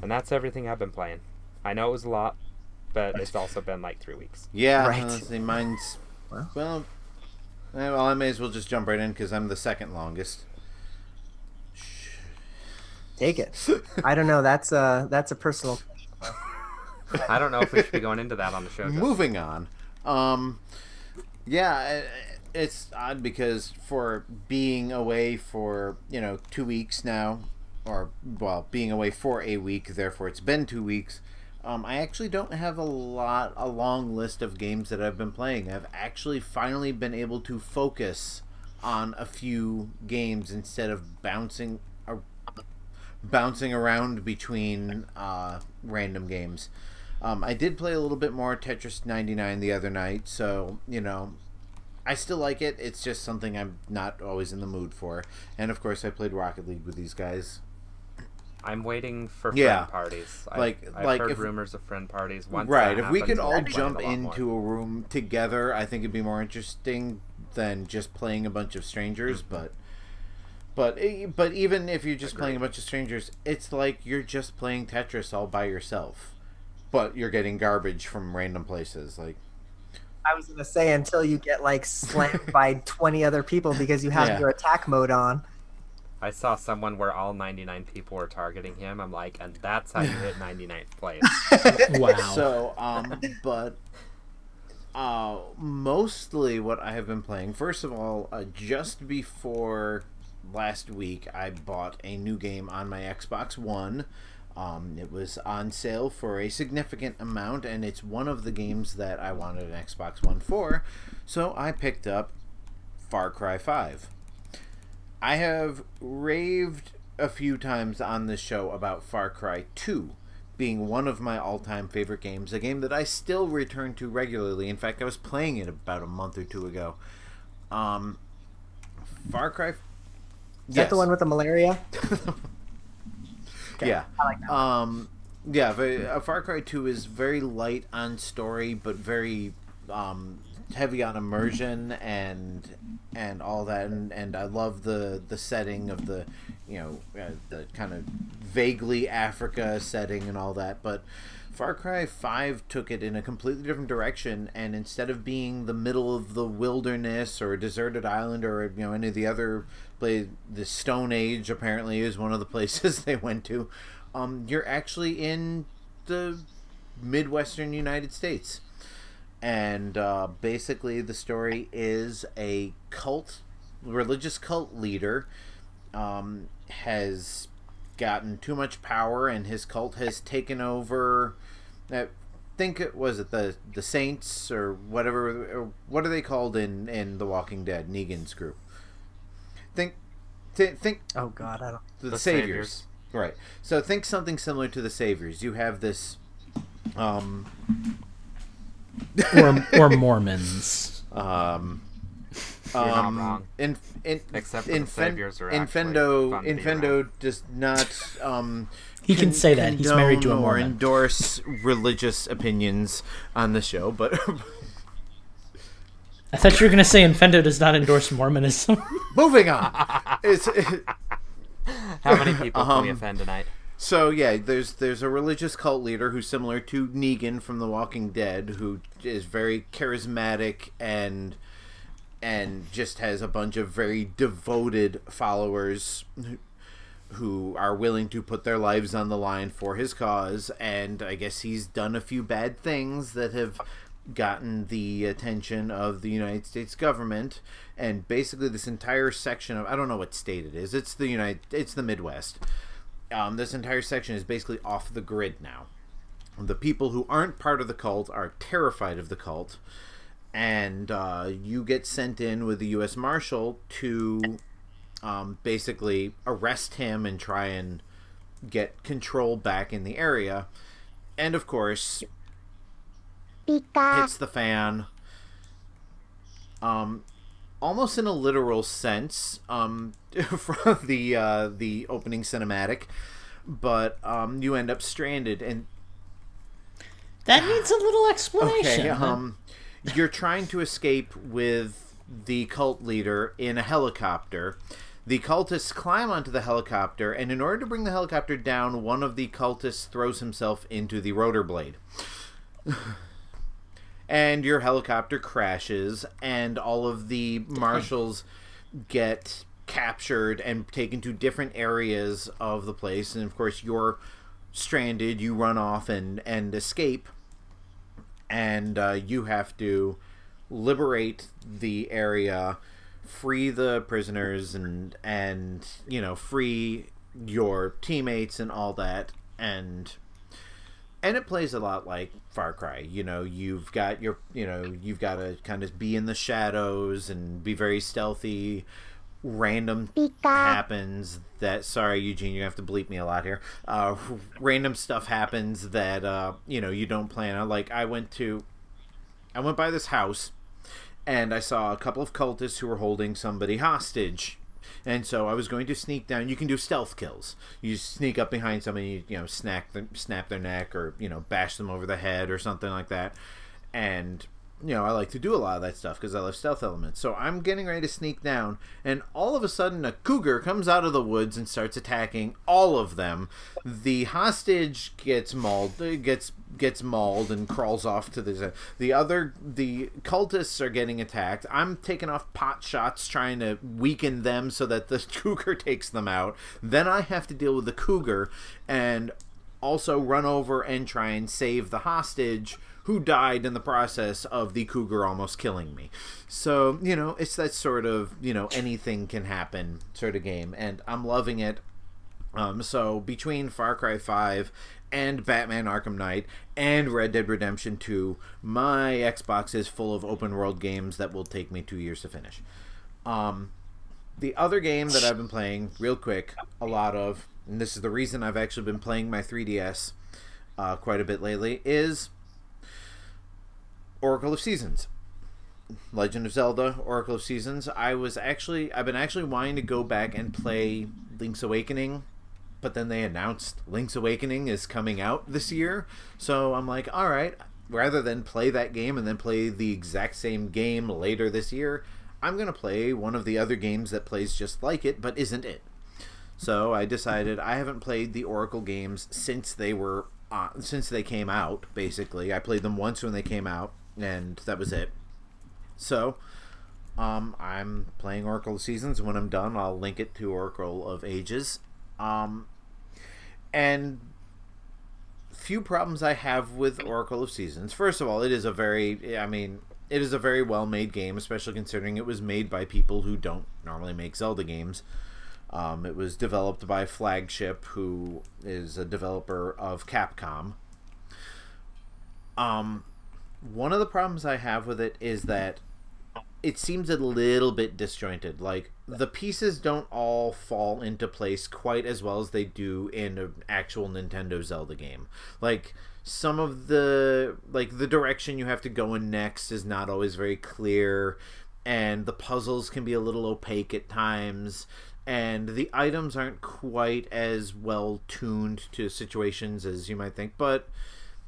And that's everything I've been playing. I know it was a lot, but it's also been like three weeks. Yeah, Right. let's mine's Well. well. eh, I may as well just jump right in because I'm the second longest. Take it. I don't know. That's a that's a personal. I don't know if we should be going into that on the show. Justin. Moving on. Um, yeah, it's odd because for being away for you know two weeks now, or well, being away for a week, therefore it's been two weeks. Um, I actually don't have a lot, a long list of games that I've been playing. I've actually finally been able to focus on a few games instead of bouncing, ar- bouncing around between uh, random games. Um, I did play a little bit more Tetris 99 the other night, so you know, I still like it. It's just something I'm not always in the mood for. And of course, I played Rocket League with these guys. I'm waiting for friend Yeah. parties. Like- I've, I've like heard if- rumors of friend parties. Once right. If we happens, could all jump a into more. a room together, I think it'd be more interesting than just playing a bunch of strangers. Mm-hmm. But, but, eh, but even if you're just playing a bunch of strangers, it's like you're just playing Tetris all by yourself, but you're getting garbage from random places. Like, I was gonna say until you get like slammed by twenty other people because you have Yeah. your attack mode on. I saw someone where all 99 people were targeting him. I'm like, and that's how you hit 99th place. Wow. So, um, but uh, mostly what I have been playing. First of all, uh, just before last week, I bought a new game on my Xbox One. Um, it was on sale for a significant amount, and it's one of the games that I wanted an Xbox One for. So I picked up Far Cry 5. I have raved a few times on this show about Far Cry 2 being one of my all-time favorite games, a game that I still return to regularly. In fact, I was playing it about a month or two ago. Um, Far Cry. Is that the one with the malaria? Yeah. I like that. Um, yeah, very, uh, Far Cry 2 is very light on story, but very um, heavy on immersion and and all that. And, and I love the the setting of the, you know, uh, the kind of vaguely Africa setting and all that. But Far Cry 5 took it in a completely different direction, and instead of being the middle of the wilderness or a deserted island or you know any of the other play the Stone Age apparently is one of the places they went to, um, you're actually in the midwestern United States, and uh, basically the story is a cult, religious cult leader, um, has gotten too much power and his cult has taken over uh, think it was it the the Saints or whatever. Or what are they called in in The Walking Dead? Negan's group. Think, th- think Oh God, I don't. the, The saviors. Saviors. Right. So think something similar to the saviors. You have this, um, or or Mormons. um, You're not um, wrong. In, in, Except for the saviors are actually Infendo, fun to be Infendo does not. Um, He can say that. He's married to a condone or endorse religious opinions on the show, but I thought you were gonna say Infendo does not endorse Mormonism. moving on. It's, How many people can we Um, offend tonight? So yeah, there's there's a religious cult leader who's similar to Negan from The Walking Dead, who is very charismatic and and just has a bunch of very devoted followers who- who are willing to put their lives on the line for his cause. And I guess he's done a few bad things that have gotten the attention of the United States government. And basically, this entire section of I don't know what state it is. It's the United. It's the Midwest um, this entire section is basically off the grid now. The people who aren't part of the cult are terrified of the cult, and uh, you get sent in with the U.S. Marshal to um, basically arrest him and try and get control back in the area. And of course, hits the fan. Um, almost in a literal sense um, from the uh, the opening cinematic, but um, you end up stranded and that needs a little explanation. okay, um, you're trying to escape with the cult leader in a helicopter. The cultists climb onto the helicopter, and in order to bring the helicopter down, one of the cultists throws himself into the rotor blade. and your helicopter crashes, and all of the marshals get captured and taken to different areas of the place. And of course, you're stranded. You run off and and escape, and uh, you have to liberate the area, free the prisoners, and and you know free your teammates and all that, and and it plays a lot like Far Cry. You know, you've got your, you know, you've got to kind of be in the shadows and be very stealthy. Random happens that. Sorry, Eugene, you have to bleep me a lot here. Uh, random stuff happens that uh, you know you don't plan on. Like I went to, I went by this house, and I saw a couple of cultists who were holding somebody hostage. And so I was going to sneak down. You can do stealth kills. You sneak up behind somebody, you know, them, snap their neck, or you know, bash them over the head, or something like that. And you know, I like to do a lot of that stuff because I love stealth elements. So I'm getting ready to sneak down, and all of a sudden, a cougar comes out of the woods and starts attacking all of them. The hostage gets mauled, uh, gets gets mauled, and crawls off to the the other. The cultists are getting attacked. I'm taking off pot shots, trying to weaken them so that the cougar takes them out. Then I have to deal with the cougar, and also run over and try and save the hostage who died in the process of the cougar almost killing me. So, you know, it's that sort of, you know, anything can happen sort of game and I'm loving it. Um, so between Far Cry 5 and Batman Arkham Knight and Red Dead Redemption 2, my Xbox is full of open world games that will take me 2 years to finish. Um the other game that I've been playing, real quick, a lot of, and this is the reason I've actually been playing my 3DS uh, quite a bit lately, is Oracle of Seasons. Legend of Zelda, Oracle of Seasons. I was actually, I've been actually wanting to go back and play Link's Awakening, but then they announced Link's Awakening is coming out this year. So I'm like, all right, rather than play that game and then play the exact same game later this year, I'm going to play one of the other games that plays just like it, but isn't it. So I decided I haven't played the Oracle games since they were uh, since they came out. Basically, I played them once when they came out, and that was it. So, um, I'm playing Oracle of Seasons. When I'm done, I'll link it to Oracle of Ages. Um, and few problems I have with Oracle of Seasons. First of all, it is a very, I mean, it is a very well made game, especially considering it was made by people who don't normally make Zelda games. Um, it was developed by Flagship, who is a developer of Capcom. Um, one of the problems I have with it is that it seems a little bit disjointed. Like the pieces don't all fall into place quite as well as they do in an actual Nintendo Zelda game. Like some of the like the direction you have to go in next is not always very clear and the puzzles can be a little opaque at times and the items aren't quite as well tuned to situations as you might think but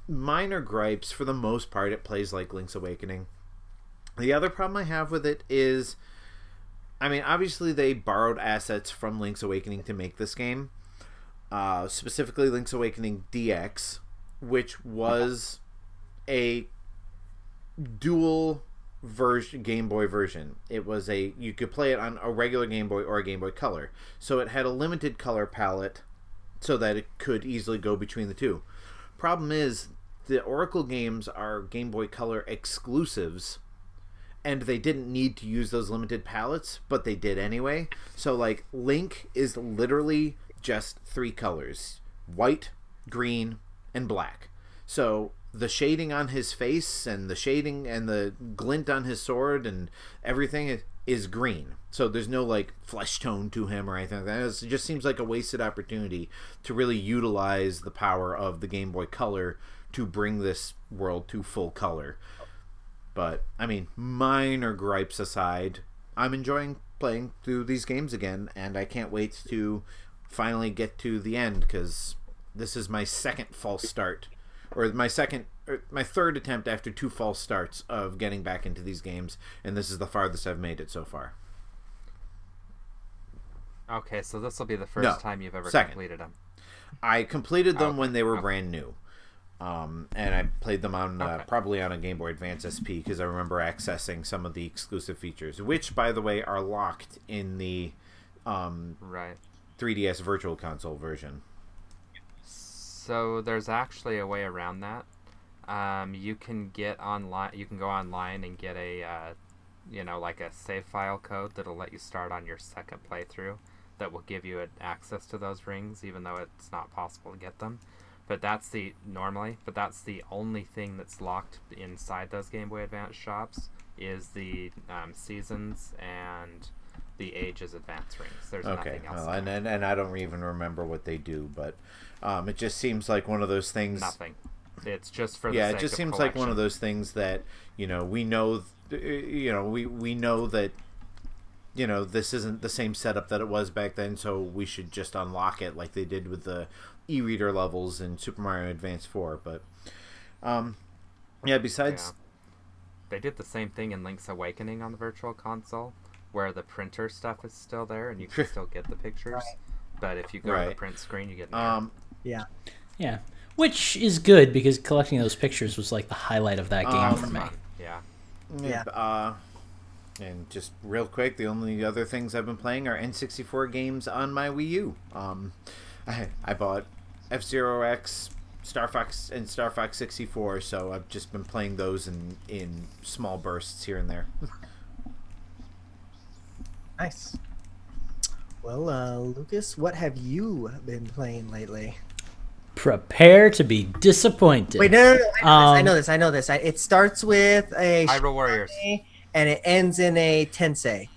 minor gripes for the most part it plays like link's awakening the other problem i have with it is i mean obviously they borrowed assets from link's awakening to make this game uh, specifically link's awakening dx which was a dual version Game Boy version. It was a you could play it on a regular Game Boy or a Game Boy Color. So it had a limited color palette so that it could easily go between the two. Problem is the Oracle games are Game Boy Color exclusives and they didn't need to use those limited palettes, but they did anyway. So like Link is literally just three colors: white, green, and black. So the shading on his face and the shading and the glint on his sword and everything is, green. So there's no like flesh tone to him or anything like that. It just seems like a wasted opportunity to really utilize the power of the Game Boy Color to bring this world to full color. But I mean, minor gripes aside, I'm enjoying playing through these games again, and I can't wait to finally get to the end because this is my second false start or my second or my third attempt after two false starts of getting back into these games and this is the farthest I've made it so far. Okay, so this will be the first No, time you've ever second. completed them. I completed them Okay, when they were okay. brand new. Um, and I played them on uh, Okay. probably on a Game Boy Advance SP because I remember accessing some of the exclusive features, which, by the way, are locked in the um, Right. 3DS Virtual Console version. So there's actually a way around that. Um, you can get online. You can go online and get a, uh, you know, like a save file code that'll let you start on your second playthrough. That will give you access to those rings, even though it's not possible to get them. But that's the normally. But that's the only thing that's locked inside those Game Boy Advance shops is the um, seasons and the ages advance rings. There's Okay, nothing else. well, and, and and I don't even remember what they do, but um, it just seems like one of those things. Nothing. It's just for the yeah, it just seems like one of those things that you know we know, th- you know we we know that you know this isn't the same setup that it was back then, so we should just unlock it like they did with the e-reader levels in Super Mario Advance Four. But um, yeah, besides Yeah. They did the same thing in Link's Awakening on the Virtual Console, where the printer stuff is still there and you can still get the pictures. But if you go to the print screen, you get an um, Yeah. Yeah, which is good because collecting those pictures was like the highlight of that game Um, for me. Fun. Yeah. Yeah. Uh, and just real quick, the only other things I've been playing are N64 games on my Wii U. Um, I, I bought F Zero X, Star Fox, and Star Fox 64, so I've just been playing those in in small bursts here and there. Nice. Well, uh, Lucas, what have you been playing lately? Prepare to be disappointed. Wait, no, no, no. I Um, know this. I know this. I know this. I, it starts with a Hyrule Warriors. And it ends in a Tensei.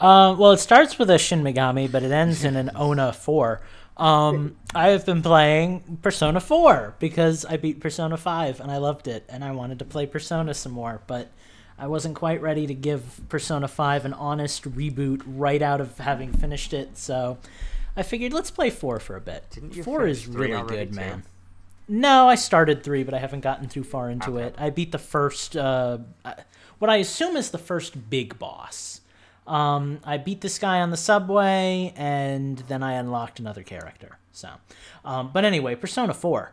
Uh, well, it starts with a Shin Megami, but it ends in an Ona 4. Um, I have been playing Persona 4 because I beat Persona 5 and I loved it, and I wanted to play Persona some more, but I wasn't quite ready to give Persona 5 an honest reboot right out of having finished it, so I figured let's play 4 for a bit. Didn't you 4 is really good, too? man. No, I started three, but I haven't gotten too far into Okay. it. I beat the first, uh, what I assume is the first big boss. Um, I beat this guy on the subway, and then I unlocked another character. So, um, but anyway, Persona Four,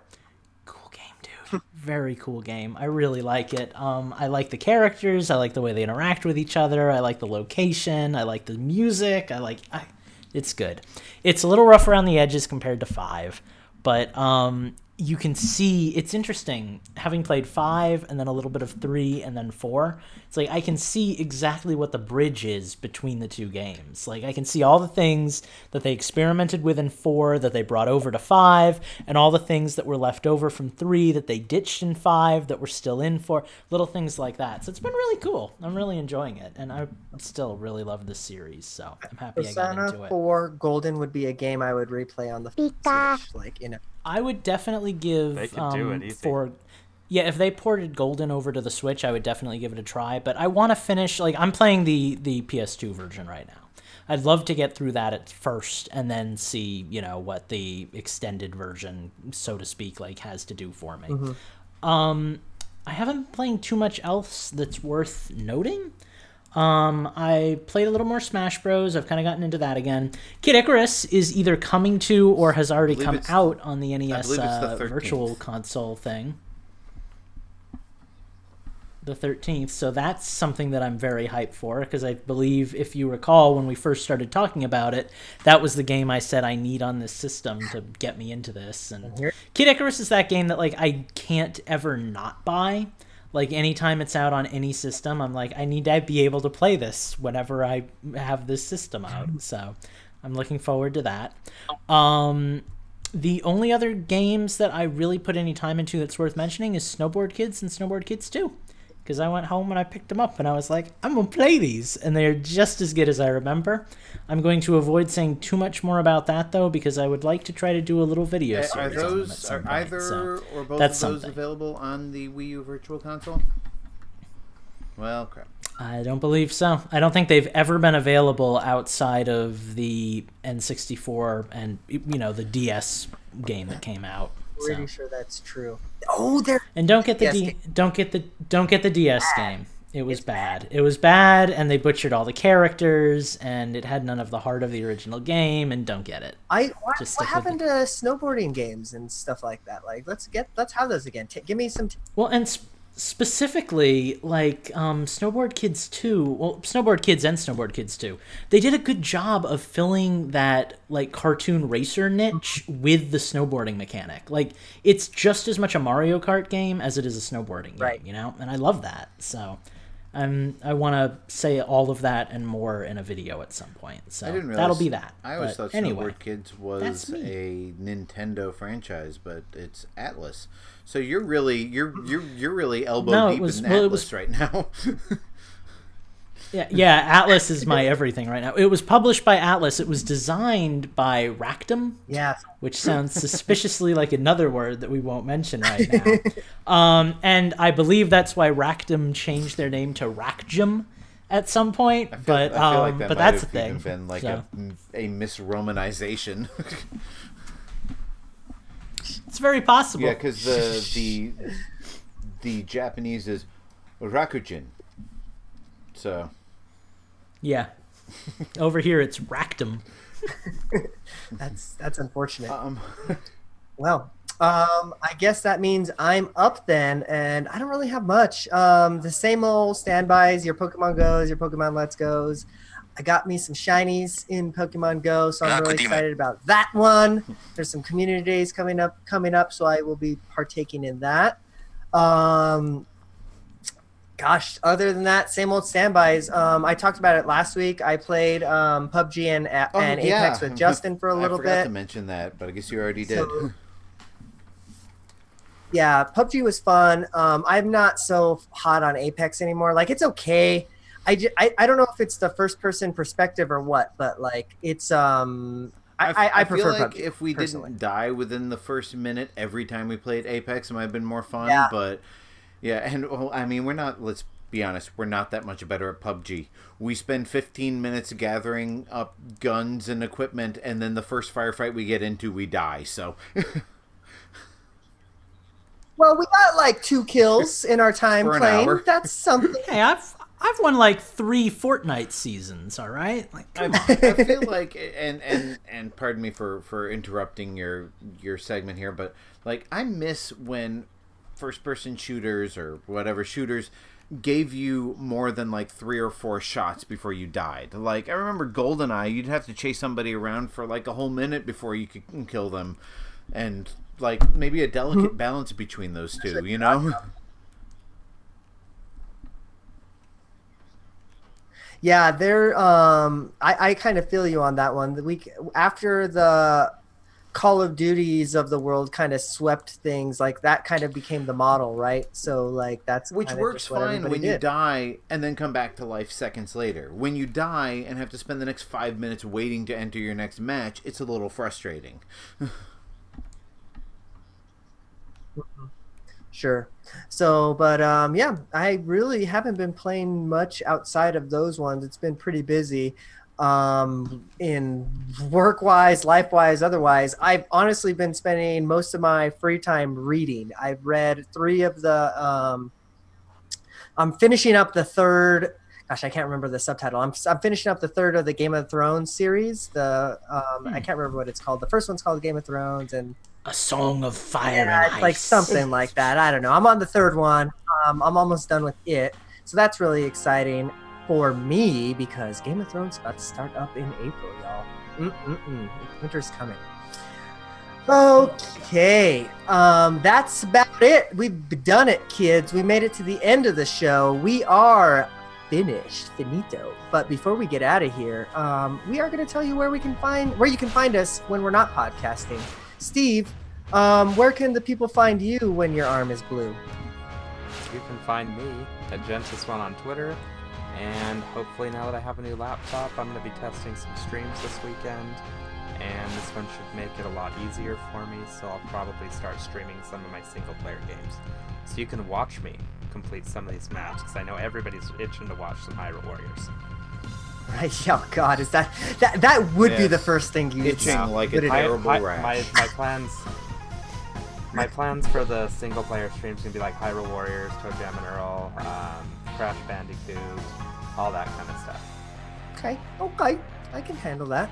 cool game, dude. Very cool game. I really like it. Um, I like the characters. I like the way they interact with each other. I like the location. I like the music. I like. I, it's good. It's a little rough around the edges compared to five, but um, you can see it's interesting having played five and then a little bit of three and then four it's like i can see exactly what the bridge is between the two games. Like i can see all the things that they experimented with in four that they brought over to five and all the things that were left over from three that they ditched in five that were still in four little things like that. So it's been really cool. I'm really enjoying it and i still really love this series so i'm happy i got into Persona it. 4 Golden would be a game I would replay on the Switch. Like, in know, I would definitely give They could um, do for yeah if they ported Golden over to the Switch, I would definitely give it a try. But I want to finish like I'm playing the the PS2 version right now. I'd love to get through that at first and then see you know what the extended version, so to speak, like has to do for me. Um, I haven't been playing too much else that's worth noting. Um, I played a little more Smash Bros. I've kind of gotten into that again. Kid Icarus is either coming to or has already come out on the NES believe the uh, virtual console thing. The 13th. So that's something that I'm very hyped for because I believe, if you recall, when we first started talking about it, that was the game I said I need on this system to get me into this. And Kid Icarus is that game that like I can't ever not buy. Like anytime it's out on any system, I'm like I need to be able to play this whenever I have this system out. So I'm looking forward to that. Um, the only other games that I really put any time into that's worth mentioning is Snowboard Kids and Snowboard Kids 2. Because I went home and I picked them up and I was like, I'm going to play these. And they're just as good as I remember. I'm going to avoid saying too much more about that though, because I would like to try to do a little video series. Are on them those are either so or both that's of those something. available on the Wii U Virtual Console? Well, crap. I don't believe so. I don't think they've ever been available outside of the N64 and you know the DS game that came out. So. pretty sure that's true. Oh, there. And don't get the DS D, don't get the don't get the DS ah. game. It was bad. It was bad, and they butchered all the characters, and it had none of the heart of the original game. And don't get it. I what, Just what happened to snowboarding games and stuff like that? Like, let's get let's have those again. T- give me some. T- Well, and sp- specifically, like um, Snowboard Kids 2, well, Snowboard Kids and Snowboard Kids 2, they did a good job of filling that, like, cartoon racer niche with the snowboarding mechanic. Like, it's just as much a Mario Kart game as it is a snowboarding game, Right. you know? And I love that. So. Um, I want to say all of that and more in a video at some point. So I didn't realize. that'll be that. I always But thought anyway, Snowboard Kids was a Nintendo franchise, but it's Atlus. So you're really you're you're you're really elbow No, deep was- in well, Atlus was- right now. Yeah, yeah, Atlus is my everything right now. It was published by Atlus. It was designed by Racdym, yeah, which sounds suspiciously like another word that we won't mention right now. Um, and I believe that's why Racdym changed their name to Racjum at some point. Feel- but I feel um, like that but might that's the thing. Been like So, a, a misromanization. it's very possible. yeah, because the the the Japanese is Rakujin. So Yeah. Over here, it's Racdym. that's that's unfortunate. um, Well, um, I guess that means I'm up then, and I don't really have much. Um, the same old standbys, your Pokemon Goes, your Pokemon Let's Goes. I got me some shinies in Pokemon Go, so I'm really excited about that one. There's some community days coming up coming up, so I will be partaking in that. Um, gosh, other than that, same old standbys. Um, I talked about it last week. I played um, PUBG and, oh, and yeah. Apex with Justin for a little bit. I forgot bit. to mention that, but I guess you already did. So- yeah, PUBG was fun. Um, I'm not so hot on Apex anymore. Like it's okay. I, I, I don't know if it's the first person perspective or what, but like it's um I, I, I, feel prefer like PUBG. if we personally. didn't die within the first minute every time we played Apex, it might have been more fun. Yeah. But yeah, and well, I mean, we're not. Let's be honest, we're not that much better at PUBG. We spend 15 minutes gathering up guns and equipment, and then the first firefight we get into, we die. So Well, we got like two kills in our time For an playing. hour. That's something. Hey, I've I've won like three Fortnite seasons. All right, like I, I feel like, and and and pardon me for for interrupting your your segment here, but like I miss when first person shooters or whatever shooters gave you more than like three or four shots before you died. Like I remember GoldenEye, you'd have to chase somebody around for like a whole minute before you could kill them, and like maybe a delicate balance between those two. You know. Yeah, they're. Um, I I kind of feel you on that one. The week after the Call of Duties of the world kind of swept things, like that kind of became the model, right? So like that's Which works fine when you die and then come back to life seconds later. When you die and have to spend the next five minutes waiting to enter your next match, it's a little frustrating. Sure. So, but um, yeah, I really haven't been playing much outside of those ones. It's been pretty busy um, in work wise, life wise, otherwise. I've honestly been spending most of my free time reading. I've read three of the. Um, I'm finishing up the third. Gosh, I can't remember the subtitle. I'm, I'm finishing up the third of the Game of Thrones series. The um, I can't remember what it's called. The first one's called Game of Thrones, and A song of fire yeah, and it's like something like that. I don't know. I'm on the third one. Um, I'm almost done with it, so that's really exciting for me because Game of Thrones about to start up in April, y'all. Mm-mm-mm. Winter's coming. Okay, um, that's about it. We've done it, kids. We made it to the end of the show. We are finished, finito. But before we get out of here, um, we are going to tell you where we can find where you can find us when we're not podcasting. Steve, um, where can the people find you when your arm is blue? You can find me at Gentis1 on Twitter. And hopefully, now that I have a new laptop, I'm going to be testing some streams this weekend. And this one should make it a lot easier for me, so I'll probably start streaming some of my single player games. So you can watch me complete some of these maps, because I know everybody's itching to watch some Hyrule Warriors. Right? Oh God, is that that that would be the first thing you Itching Yeah. like a But it- terrible I- rash. my, my plans my plans for the single player streams gonna be like Hyrule Warriors, ToeJam and Earl, um, Crash Bandicoot, all that kind of stuff. Okay, okay, I can handle that.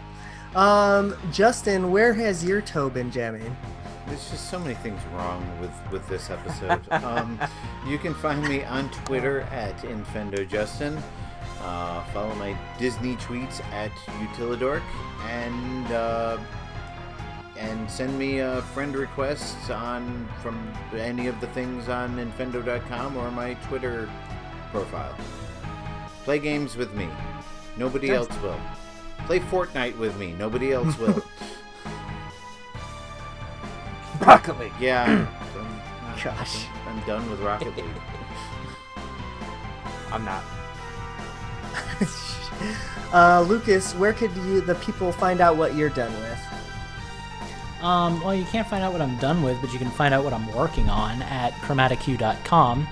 Um, Justin, where has your toe been jamming? There's just so many things wrong with with this episode. um, you can find me on Twitter at InfendoJustin. Uh, follow my Disney tweets at Utilidork, and uh, and send me a friend request on from any of the things on Infendo.com or my Twitter profile. Play games with me. Nobody Nice. else will. Play Fortnite with me. Nobody else will. Rocket League. Yeah. I'm, Gosh. I'm done with Rocket League. I'm not. uh, Lucas, where could you the people find out what you're done with? Um, well, you can't find out what I'm done with, but you can find out what I'm working on at chromatiq.com.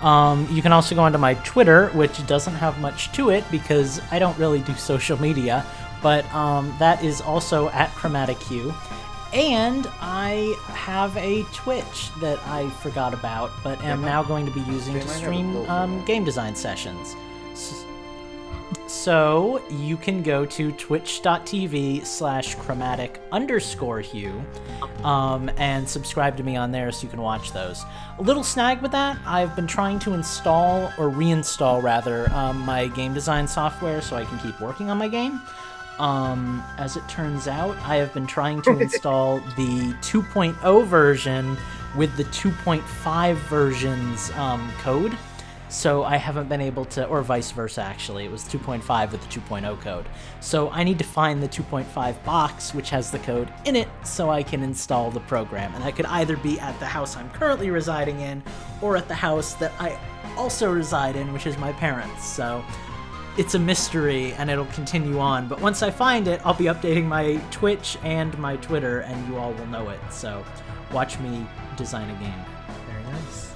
Um, you can also go onto my Twitter, which doesn't have much to it because I don't really do social media, but um, that is also at chromatiq. And I have a Twitch that I forgot about, but am now going to be using to might have a stream um, game design sessions. So you can go to twitch.tv slash chromatic underscore hue um, and subscribe to me on there so you can watch those. A little snag with that, I've been trying to install or reinstall rather um, my game design software so I can keep working on my game. Um, as it turns out, I have been trying to install the 2.0 version with the 2.5 version's um, code. So I haven't been able to, or vice versa actually. It was 2.5 with the 2.0 code. So I need to find the 2.5 box, which has the code in it, so I can install the program. And that could either be at the house I'm currently residing in, or at the house that I also reside in, which is my parents'. So it's a mystery and it'll continue on. But once I find it, I'll be updating my Twitch and my Twitter, and you all will know it. So watch me design a game. Very nice.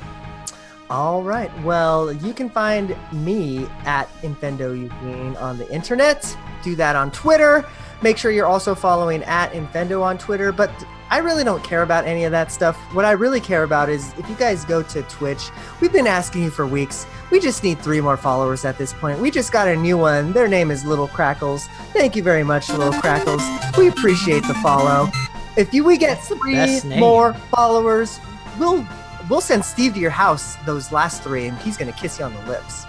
All right. Well, you can find me at Infendo Eugene on the internet. Do that on Twitter. Make sure you're also following at Infendo on Twitter. But I really don't care about any of that stuff. What I really care about is if you guys go to Twitch, we've been asking you for weeks. We just need three more followers at this point. We just got a new one. Their name is Little Crackles. Thank you very much, Little Crackles. We appreciate the follow. If you, we get three more followers, we'll we'll send Steve to your house. Those last three, and he's gonna kiss you on the lips,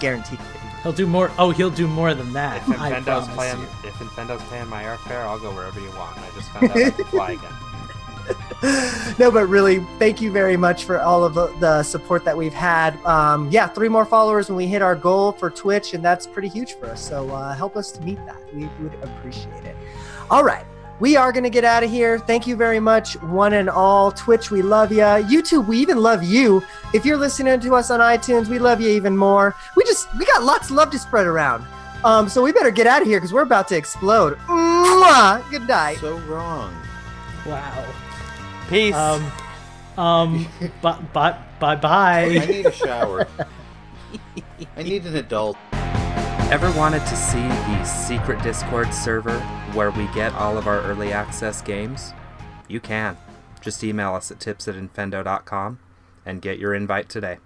guaranteed. He'll do more. Oh, he'll do more than that. If Infendo's promise playing, you. if Infendo's paying my airfare, I'll go wherever you want. I just found out I can fly again. no, but really, thank you very much for all of the, the support that we've had. Um, yeah, three more followers when we hit our goal for Twitch, and that's pretty huge for us. So uh, help us to meet that. We would appreciate it. All right. We are going to get out of here. Thank you very much, one and all. Twitch, we love you. YouTube, we even love you. If you're listening to us on iTunes, we love you even more. We just, we got lots of love to spread around. Um, so we better get out of here because we're about to explode. Mwah! Good night. So wrong. Wow. Peace. Um, um, but, but, bye bye. I need a shower. I need an adult. Ever wanted to see the secret Discord server where we get all of our early access games? You can. Just email us at tips at infendo.com and get your invite today.